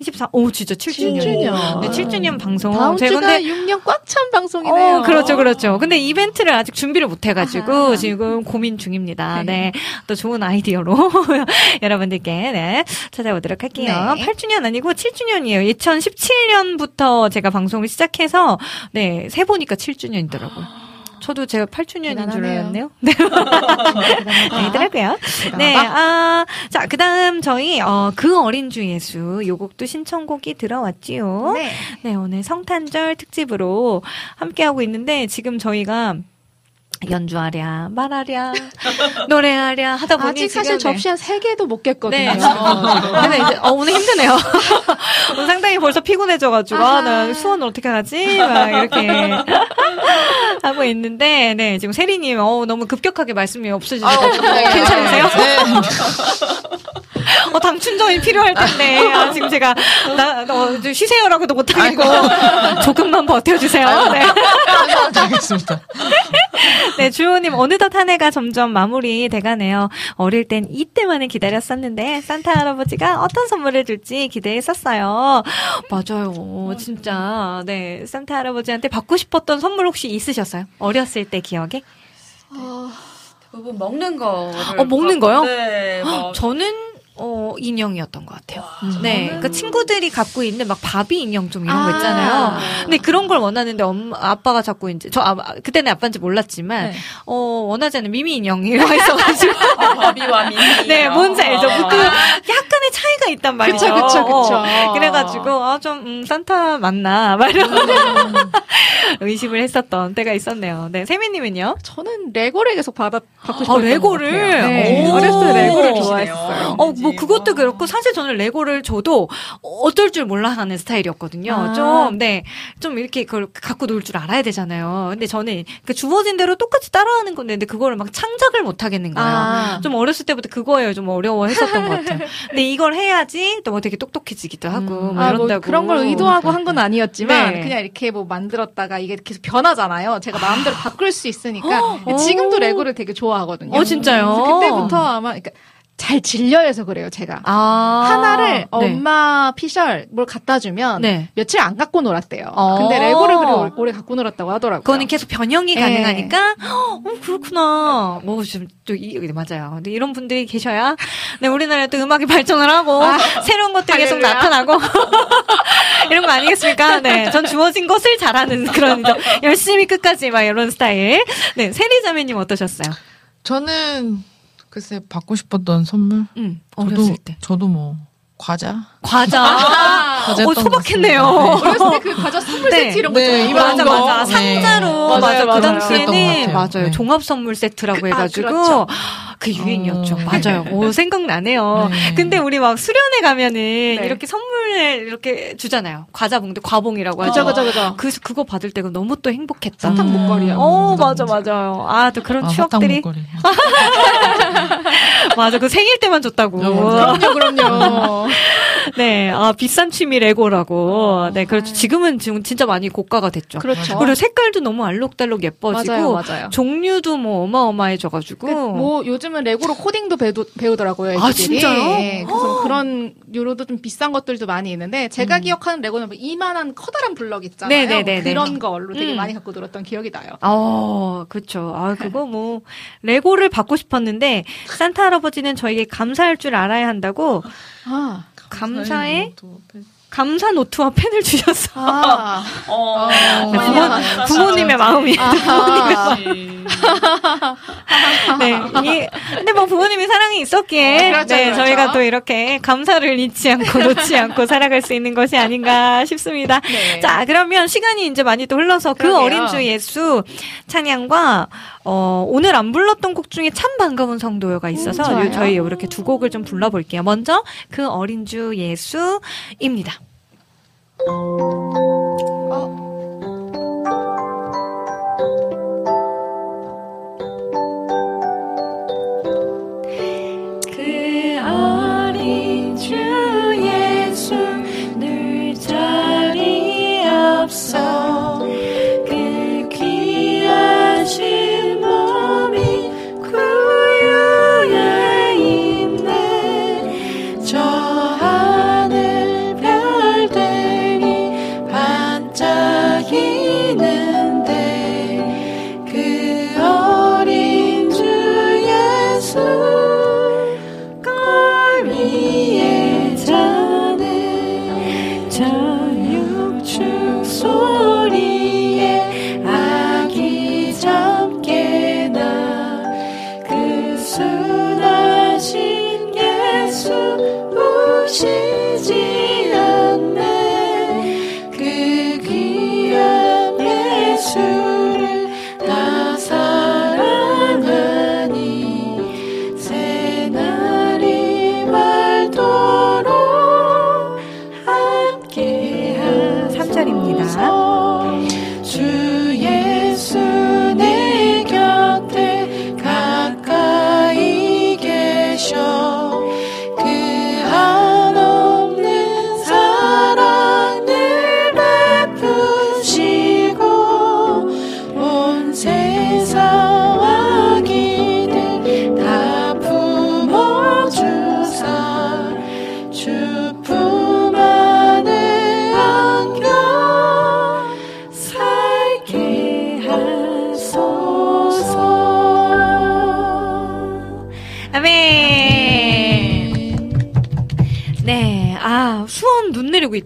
24. 오, 진짜 7주년. 7주년. 네, 7주년 방송. 다음 제가 주가 근데 6년 꽉 찬 방송이네요. 어, 그렇죠, 그렇죠. 근데 이벤트를 아직 준비를 못 해가지고 아하. 지금 고민 중입니다. 네. 네. 또 좋은 아이디어로 여러분들께, 네. 찾아오도록 할게요. 네. 8주년 아니고 7주년이에요. 2017년부터 제가 방송을 시작해서, 네. 세보니까 7주년이더라고요. 저도 제가 8주년인 줄. 알았네요. 네. 아니더라고요. 네, 아, 자, 그 다음 저희, 어, 그 어린 주 예수, 요 곡도 신청곡이 들어왔지요. 네. 네, 오늘 성탄절 특집으로 함께하고 있는데, 지금 저희가 연주하랴, 말하랴, 노래하랴 하다 보니 아직 사실 지금, 네. 접시 한 3개도 못 깼거든요. 네. 근데 이제, 어, 오늘 힘드네요. 오늘 상당히 벌써 피곤해져가지고, 아, 나 수원을 어떻게 하지? 막 이렇게 하고 있는데, 네, 지금 세리님, 어, 너무 급격하게 말씀이 없어지셔가지고, 괜찮으세요? 네. 어, 당춘정이 필요할 텐데, 아, 지금 제가, 나, 어, 좀 쉬세요라고도 못하겠고, 조금만 버텨주세요. 네. 알겠습니다. 네, 주호님, 어느덧 한 해가 점점 마무리 돼가네요. 어릴 땐 이때만을 기다렸었는데, 산타 할아버지가 어떤 선물을 줄지 기대했었어요. 맞아요. 진짜. 네, 산타 할아버지한테 받고 싶었던 선물 혹시 있으셨어요? 어렸을 때 기억에? 대부분 먹는 거. 어, 먹는 거요? 네. 뭐 저는, 어, 인형이었던 것 같아요. 네. 그러니까 친구들이 갖고 있는 막 바비 인형 좀 이런 거 아. 있잖아요. 근데 그런 걸 원하는데 엄마, 아빠가 자꾸 이제, 저, 아, 그때는 아빠인지 몰랐지만, 네. 어, 원하지 않는 미미 인형이 와 있어가지고. 버비와 미니. 네, 뭔지 알죠? 그 약간의 차이가 있단 말이죠. 그쵸, 그쵸, 그쵸. 어, 그래가지고, 아, 좀, 음, 산타 맞나? 막 이런 의심을 했었던 때가 있었네요. 네, 세미님은요? 저는 레고를 계속 받아, 받고 아, 싶었던 레고를? 것 같아요. 네. 오. 어렸을 때 레고를 오. 좋아했어요. 어, 뭐, 그것도 그렇고, 사실 저는 레고를 줘도 어떨 줄 몰라 하는 스타일이었거든요. 아. 좀, 네. 좀 이렇게 그걸 갖고 놀 줄 알아야 되잖아요. 근데 저는 그 주어진 대로 똑같이 따라하는 건데, 근데 그거를 막 창작을 못 하겠는 거예요. 아. 좀 어렸을 때부터 그거예요. 좀 어려워 했었던 것 같아요. 근데 이걸 해야지 또 뭐 되게 똑똑해지기도 하고, 뭐 아, 뭐 이런다고. 그런 걸 의도하고 한 건 아니었지만 네. 그냥 이렇게 뭐 만들었다가 이게 계속 변하잖아요. 제가 마음대로 바꿀 수 있으니까 어. 지금도 레고를 되게 좋아하거든요. 어, 진짜요? 그때부터 아마 그러니까 잘 질려해서 그래요. 제가 아. 하나를 네. 엄마 피셜 뭘 갖다 주면 네. 며칠 안 갖고 놀았대요. 어. 근데 레고를 그래 오래- 갖고 놀았다고 하더라고요. 그거는 계속 변형이 네. 가능하니까, 어, 그렇구나. 뭐, 좀, 또, 이, 맞아요. 근데 이런 분들이 계셔야, 네, 우리나라도 음악이 발전을 하고, 새로운 것들이 계속. 나타나고, 이런 거 아니겠습니까? 네. 전 주어진 것을 잘하는 그런, 저, 열심히 끝까지 막 이런 스타일. 네, 세리 자매님 어떠셨어요? 저는 글쎄 받고 싶었던 선물. 음, 저도 어렸을 때. 저도 뭐 과자. 과자. 과자였던 어, 것 소박했네요. 어렸을 때 그 과자 선물 네. 세트 이런 거 네, 있잖아요. 이런 맞아, 거. 맞아. 네. 상자로. 맞아요, 맞아. 그 맞아요. 것 당시에는. 맞아요. 네. 종합 선물 세트라고 그- 아, 해가지고. 그렇죠. 그 유행이었죠. 어. 맞아요. 오, 생각나네요. 네. 근데 우리 막 수련회 가면은 네. 이렇게 선물을 이렇게 주잖아요. 과자 봉도 과봉이라고 하죠. 그죠, 그죠, 그죠. 그, 그거 받을 때가 너무 또 행복했다. 사탕 목걸이요. 어, 음, 맞아, 맞아요. 아, 또 그런 아, 추억들이. 맞아, 그 생일 때만 줬다고. 어, 그럼요, 그럼요. 네, 아, 비싼 취미 레고라고. 네, 그렇죠. 지금은 지금 진짜 많이 고가가 됐죠. 그렇죠. 그리고 색깔도 너무 알록달록 예뻐지고. 맞아요, 맞아요. 종류도 뭐 어마어마해져가지고. 그, 뭐 요즘은 레고로 코딩도 배우, 배우더라고요. 아, 애기들이. 진짜요? 네, 그래서 그런 요로도 좀 비싼 것들도 많이 있는데 제가 기억하는 레고는 뭐 이만한 커다란 블럭 있잖아요. 음. 네네네네. 그런 걸로 되게 음. 많이 갖고 놀았던 기억이 나요. 어, 그쵸. 아, 그거 뭐, 레고를 받고 싶었는데, 산타 할아버지는 저에게 감사할 줄 알아야 한다고, 아, 감사의, 감사 노트와 펜을 주셨어. 아, 어. 네, 부모, 부모님의 마음이. 아하. 네. 이, 근데 뭐 부모님의 사랑이 있었기에, 어, 그렇죠, 네, 그렇죠. 저희가 또 이렇게 감사를 잊지 않고 놓지 않고 살아갈 수 있는 것이 아닌가 싶습니다. 네. 자, 그러면 시간이 이제 많이 또 흘러서 그 그러게요. 어린 주 예수 찬양과 어, 오늘 안 불렀던 곡 중에 참 반가운 성도여가 있어서 음, 좋아요. 요- 저희 이렇게 두 곡을 좀 불러볼게요. 먼저 그 어린 주 예수입니다. 그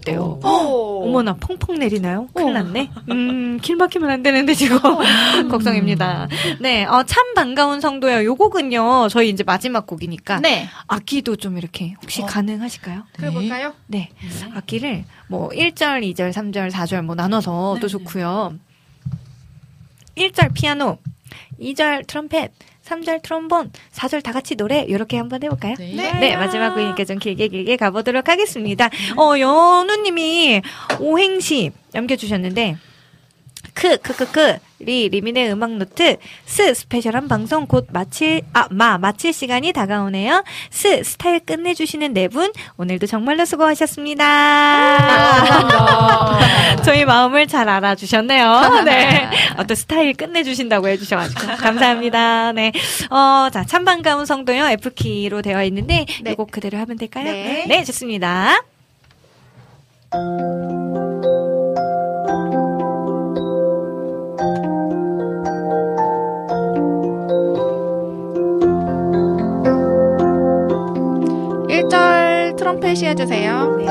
있대요. 오. 어머나 펑펑 내리나요? 큰일 났네. 음, 길 막히면 안 되는데 지금 걱정입니다. 네, 어, 참 반가운 성도요. 요 곡은요. 저희 이제 마지막 곡이니까 네. 악기도 좀 이렇게 혹시 가능하실까요? 그래볼까요? 네. 악기를 뭐 1절, 2절, 3절, 4절 뭐 나눠서 또 좋고요. 1절 피아노, 2절 트럼펫, 3절 트롬본, 4절 다 같이 노래 이렇게 한번 해볼까요? 네. 네, 마지막 곡이니까 좀 길게 길게 가보도록 하겠습니다. 어, 연우님이 오행시 남겨주셨는데, 크, 크, 크, 크, 리, 리민의 음악 노트, 스, special한 방송 곧 마칠, 아, 마, 마칠 시간이 다가오네요. 스, 스타일 끝내주시는 네 분, 오늘도 정말로 수고하셨습니다. 저희 마음을 잘 알아주셨네요. 네. 어떤 스타일 끝내주신다고 해주셔가지고. 감사합니다. 네. 어, 자, 참 반가운 성도여. F키로 되어 있는데, 네. 이곡 그대로 하면 될까요? 네. 네, 좋습니다. 트럼펫이 해주세요. 네,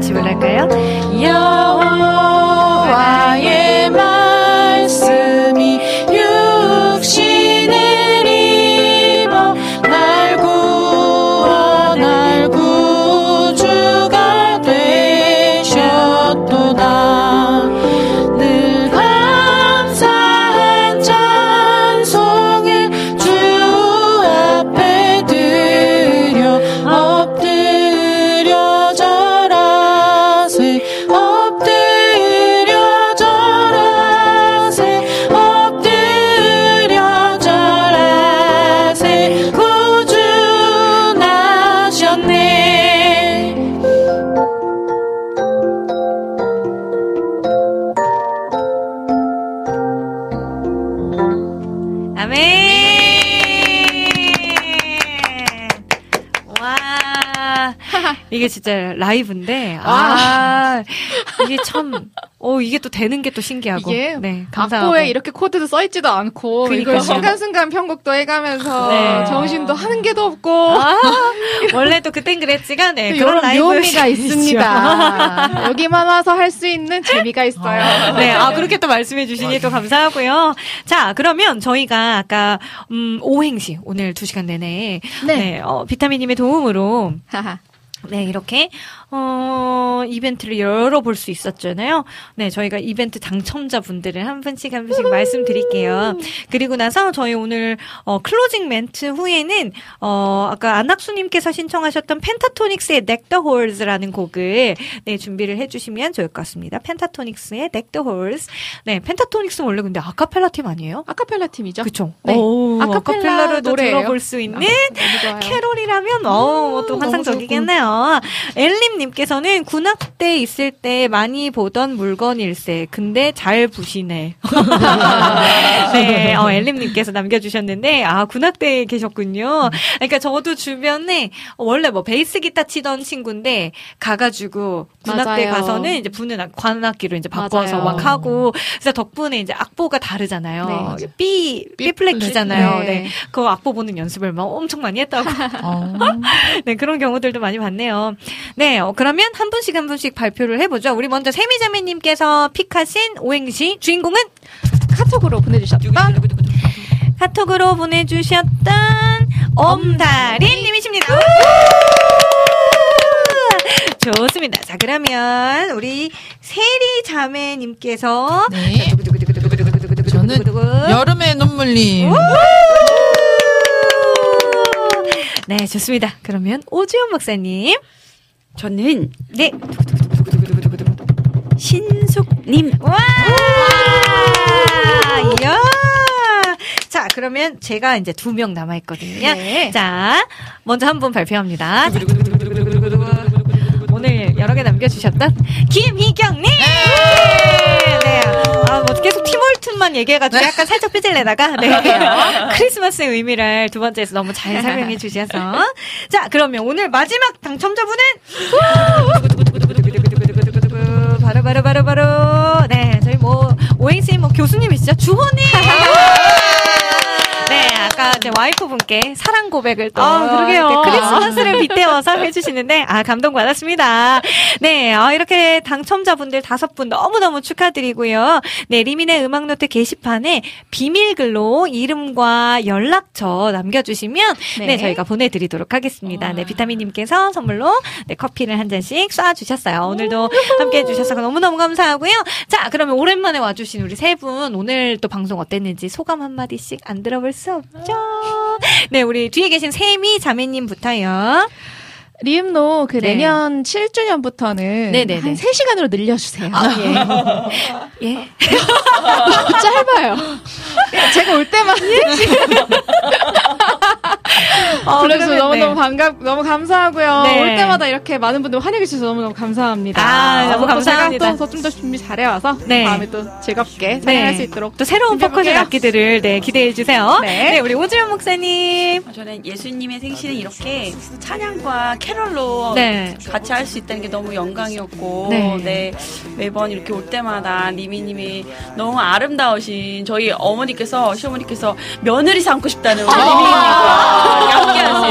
Anti-Black 라이브인데, 아, 이게 참, 어, 이게 또 되는 게 또 신기하고. 이게 네. 악보에 이렇게 코드도 써 있지도 않고 그러니까요. 이걸 순간순간 편곡도 해가면서 네. 정신도 하는 게도 없고 아, 원래 또 그땐 그랬지가, 네, 또 그런. 묘미가 있습니다. 여기만 와서 할 수 있는 재미가 있어요. 네, 아, 그렇게 또 말씀해 주시니 또 감사하고요. 자, 그러면 저희가 아까, 음, 오행시, 오늘 두 시간 내내, 네, 어, 비타민님의 도움으로, 네, 이렇게, 어, 이벤트를 열어볼 수 있었잖아요. 네, 저희가 이벤트 당첨자분들을 한 분씩 한 분씩 말씀드릴게요. 그리고 나서 저희 오늘, 어, closing 멘트 후에는, 어, 아까 안학수님께서 신청하셨던 펜타토닉스의 the Hors라는 곡을, 네, 준비를 해주시면 좋을 것 같습니다. 펜타토닉스의 the Horse. 네, 펜타토닉스는 원래 근데 아카펠라 팀 아니에요? 아카펠라 팀이죠. 그쵸? 네. 오, 아카펠라 아카펠라로도 노래예요. 들어볼 수 있는 좋아요. 캐롤이라면, 어, 또 너무 환상적이겠네요. 엘림 님께서는 군악대 있을 때 많이 보던 물건일세. 근데 잘 부시네. 네, 어, 엘림 님께서 남겨주셨는데, 아, 군악대 계셨군요. 그러니까 저도 주변에 원래 뭐 베이스 기타 치던 친구인데, 가가지고 군악대. 가서는 이제 부는 악- 관악기로 이제 바꿔서 맞아요. 막 하고, 그래서 덕분에 이제 악보가 다르잖아요. 네. B, B 플랫이잖아요. 네. 네. 그 악보 보는 연습을 막 엄청 많이 했다고. 어. 네, 그런 경우들도 많이 봤네요. 네, 어, 그러면 한 분씩 한 분씩 발표를 해보죠. 우리 먼저 세미자매님께서 픽하신 오행시 주인공은 카톡으로 보내주셨다. 카톡으로 보내주셨던 엄다리님이십니다. 좋습니다. 자, 그러면 우리 세리 자매님께서 네. 자, 저는 여름의 눈물님. 네, 좋습니다. 그러면 오주연 목사님. 저는 네. 신숙님. 와! 이야! 자, 그러면 제가 이제 두 명 남아있거든요. 네. 자, 먼저 한 분 발표합니다. 오늘 여러 개 남겨주셨던 김희경님! 네. 티몰튼만 얘기해가지고 약간 살짝 삐질내다가, 네. 크리스마스의 의미를 두 번째에서 너무 잘 설명해 주셔서. 자, 그러면 오늘 마지막 당첨자분은 바로 바로 바로 바로 네 저희 뭐 오행시 뭐 교수님이시죠 주호님 네 아까 제 와이프분께 사랑 고백을 또 아, 그러게요. 네, 크리스마스를 빗대어서 해주시는데 아 감동 받았습니다. 네 아, 이렇게 당첨자분들 다섯 분 너무 너무 축하드리고요. 네 리민의 음악노트 게시판에 비밀글로 이름과 연락처 남겨주시면 네, 네. 저희가 보내드리도록 하겠습니다. 네 비타민님께서 선물로 네, 커피를 한 잔씩 쏴주셨어요. 오늘도 함께 해주셔서 너무너무 감사하고요. 자 그러면 오랜만에 와주신 우리 세 분 오늘 또 방송 어땠는지 소감 한마디씩 안 들어볼 수 없죠 네 우리 뒤에 계신 세미 자매님부터요 리음노 그 네. 내년 7주년부터는 네네네. 한 3시간으로 늘려주세요. 예 너무 짧아요. 제가 올 때만 어, 그래서 너무너무 네. 반갑, 너무 감사하고요. 네. 올 때마다 이렇게 많은 분들 환영해 주셔서 너무너무 감사합니다. 아, 너무 감사합니다. 제가 또좀더 준비 잘해와서 네. 다음에 또 즐겁게 촬영할 수 있도록 또 새로운 준비해볼게요. 악기들을 네 기대해 주세요 네. 네 우리 오지현 목사님 저는 예수님의 생신을 이렇게 찬양과 캐럴로 네. 같이 할 수 있다는 게 너무 영광이었고, 네. 네. 매번 이렇게 올 때마다 리미님이 너무 아름다우신 저희 어머니께서, 시어머니께서 며느리 삼고 싶다는 우리 리미님과 수 있어서.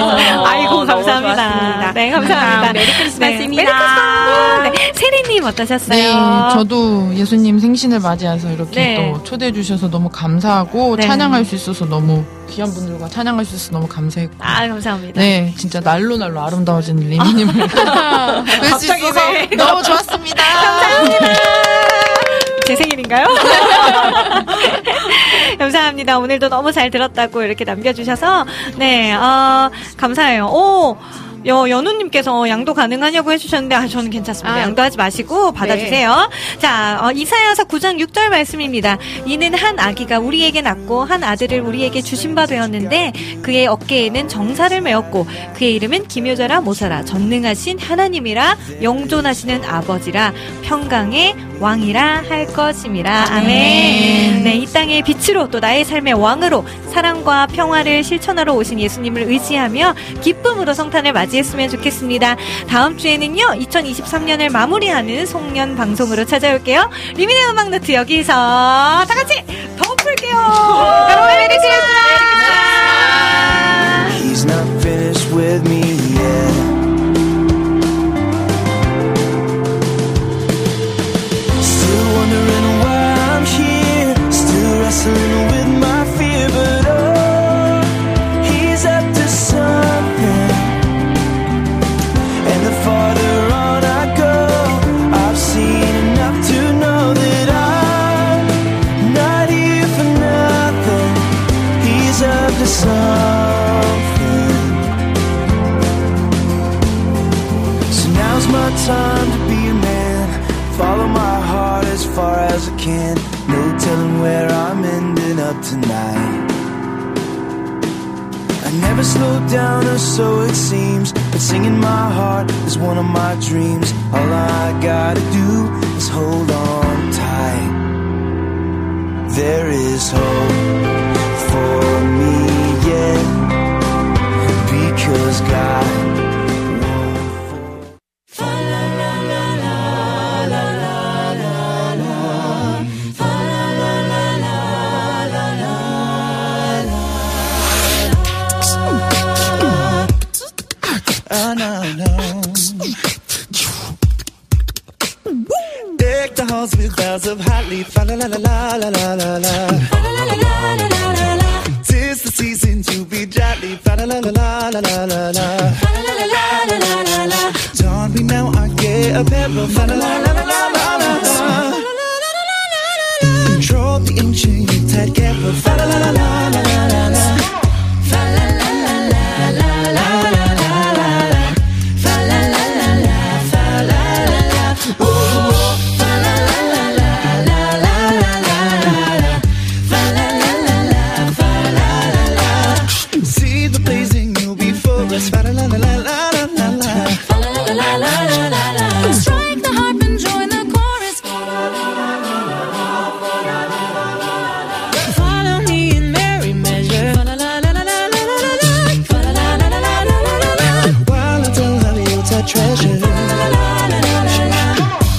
아이고 너무 감사합니다. 네 감사합니다. 메리 크리스마스입니다. 네, 메리 크리스마스. 네, 세리님 어떠셨어요? 네, 저도 예수님 생신을 맞이해서 이렇게 네. 또 초대해 주셔서 너무 감사하고 네. 찬양할 수 있어서 너무 귀한 분들과 찬양할 수 있어서 너무 감사했고. 아 감사합니다. 네, 진짜 날로 날로 아름다워진 리미님을 뵐수 있어서 너무 좋았습니다. 제 생일인가요? 감사합니다. 오늘도 너무 잘 들었다고 이렇게 남겨주셔서 네, 어, 감사해요. 오. 여, 연우님께서 양도 가능하냐고 해주셨는데, 아, 저는 괜찮습니다. 아, 양도하지 마시고 받아주세요. 자, 어, 이사야서 9장 6절 말씀입니다. 이는 한 아기가 우리에게 낳고 한 아들을 우리에게 주신 바 되었는데 그의 어깨에는 정사를 메었고 그의 이름은 기묘자라 모사라 전능하신 하나님이라 영존하시는 아버지라 평강의 왕이라 할 것임이라. 아멘. 네, 이 땅의 빛으로 또 나의 삶의 왕으로 사랑과 평화를 실천하러 오신 예수님을 의지하며 기쁨으로 성탄을 맞이 했으면 좋겠습니다. 다음 주에는요, 2023년을 마무리하는 송년 방송으로 찾아올게요. 리미네 음악 노트 여기서 다 같이 더 풀게요. 여러분, 메리 크리스마스! He's not finished with me yet. Never slow down, or so it seems. But singing my heart is one of my dreams. All I gotta do is hold on tight. There is hope for me, yeah. Because God walls with boughs of hot leaf. La la la la la la la la la. La la la la la la. Tis the season to be jolly. La la la la la la la la. La la la la la la la. Don me now our gay apparel. La la la la la la la la. Troll the ancient Yuletide carol. La la la la la la.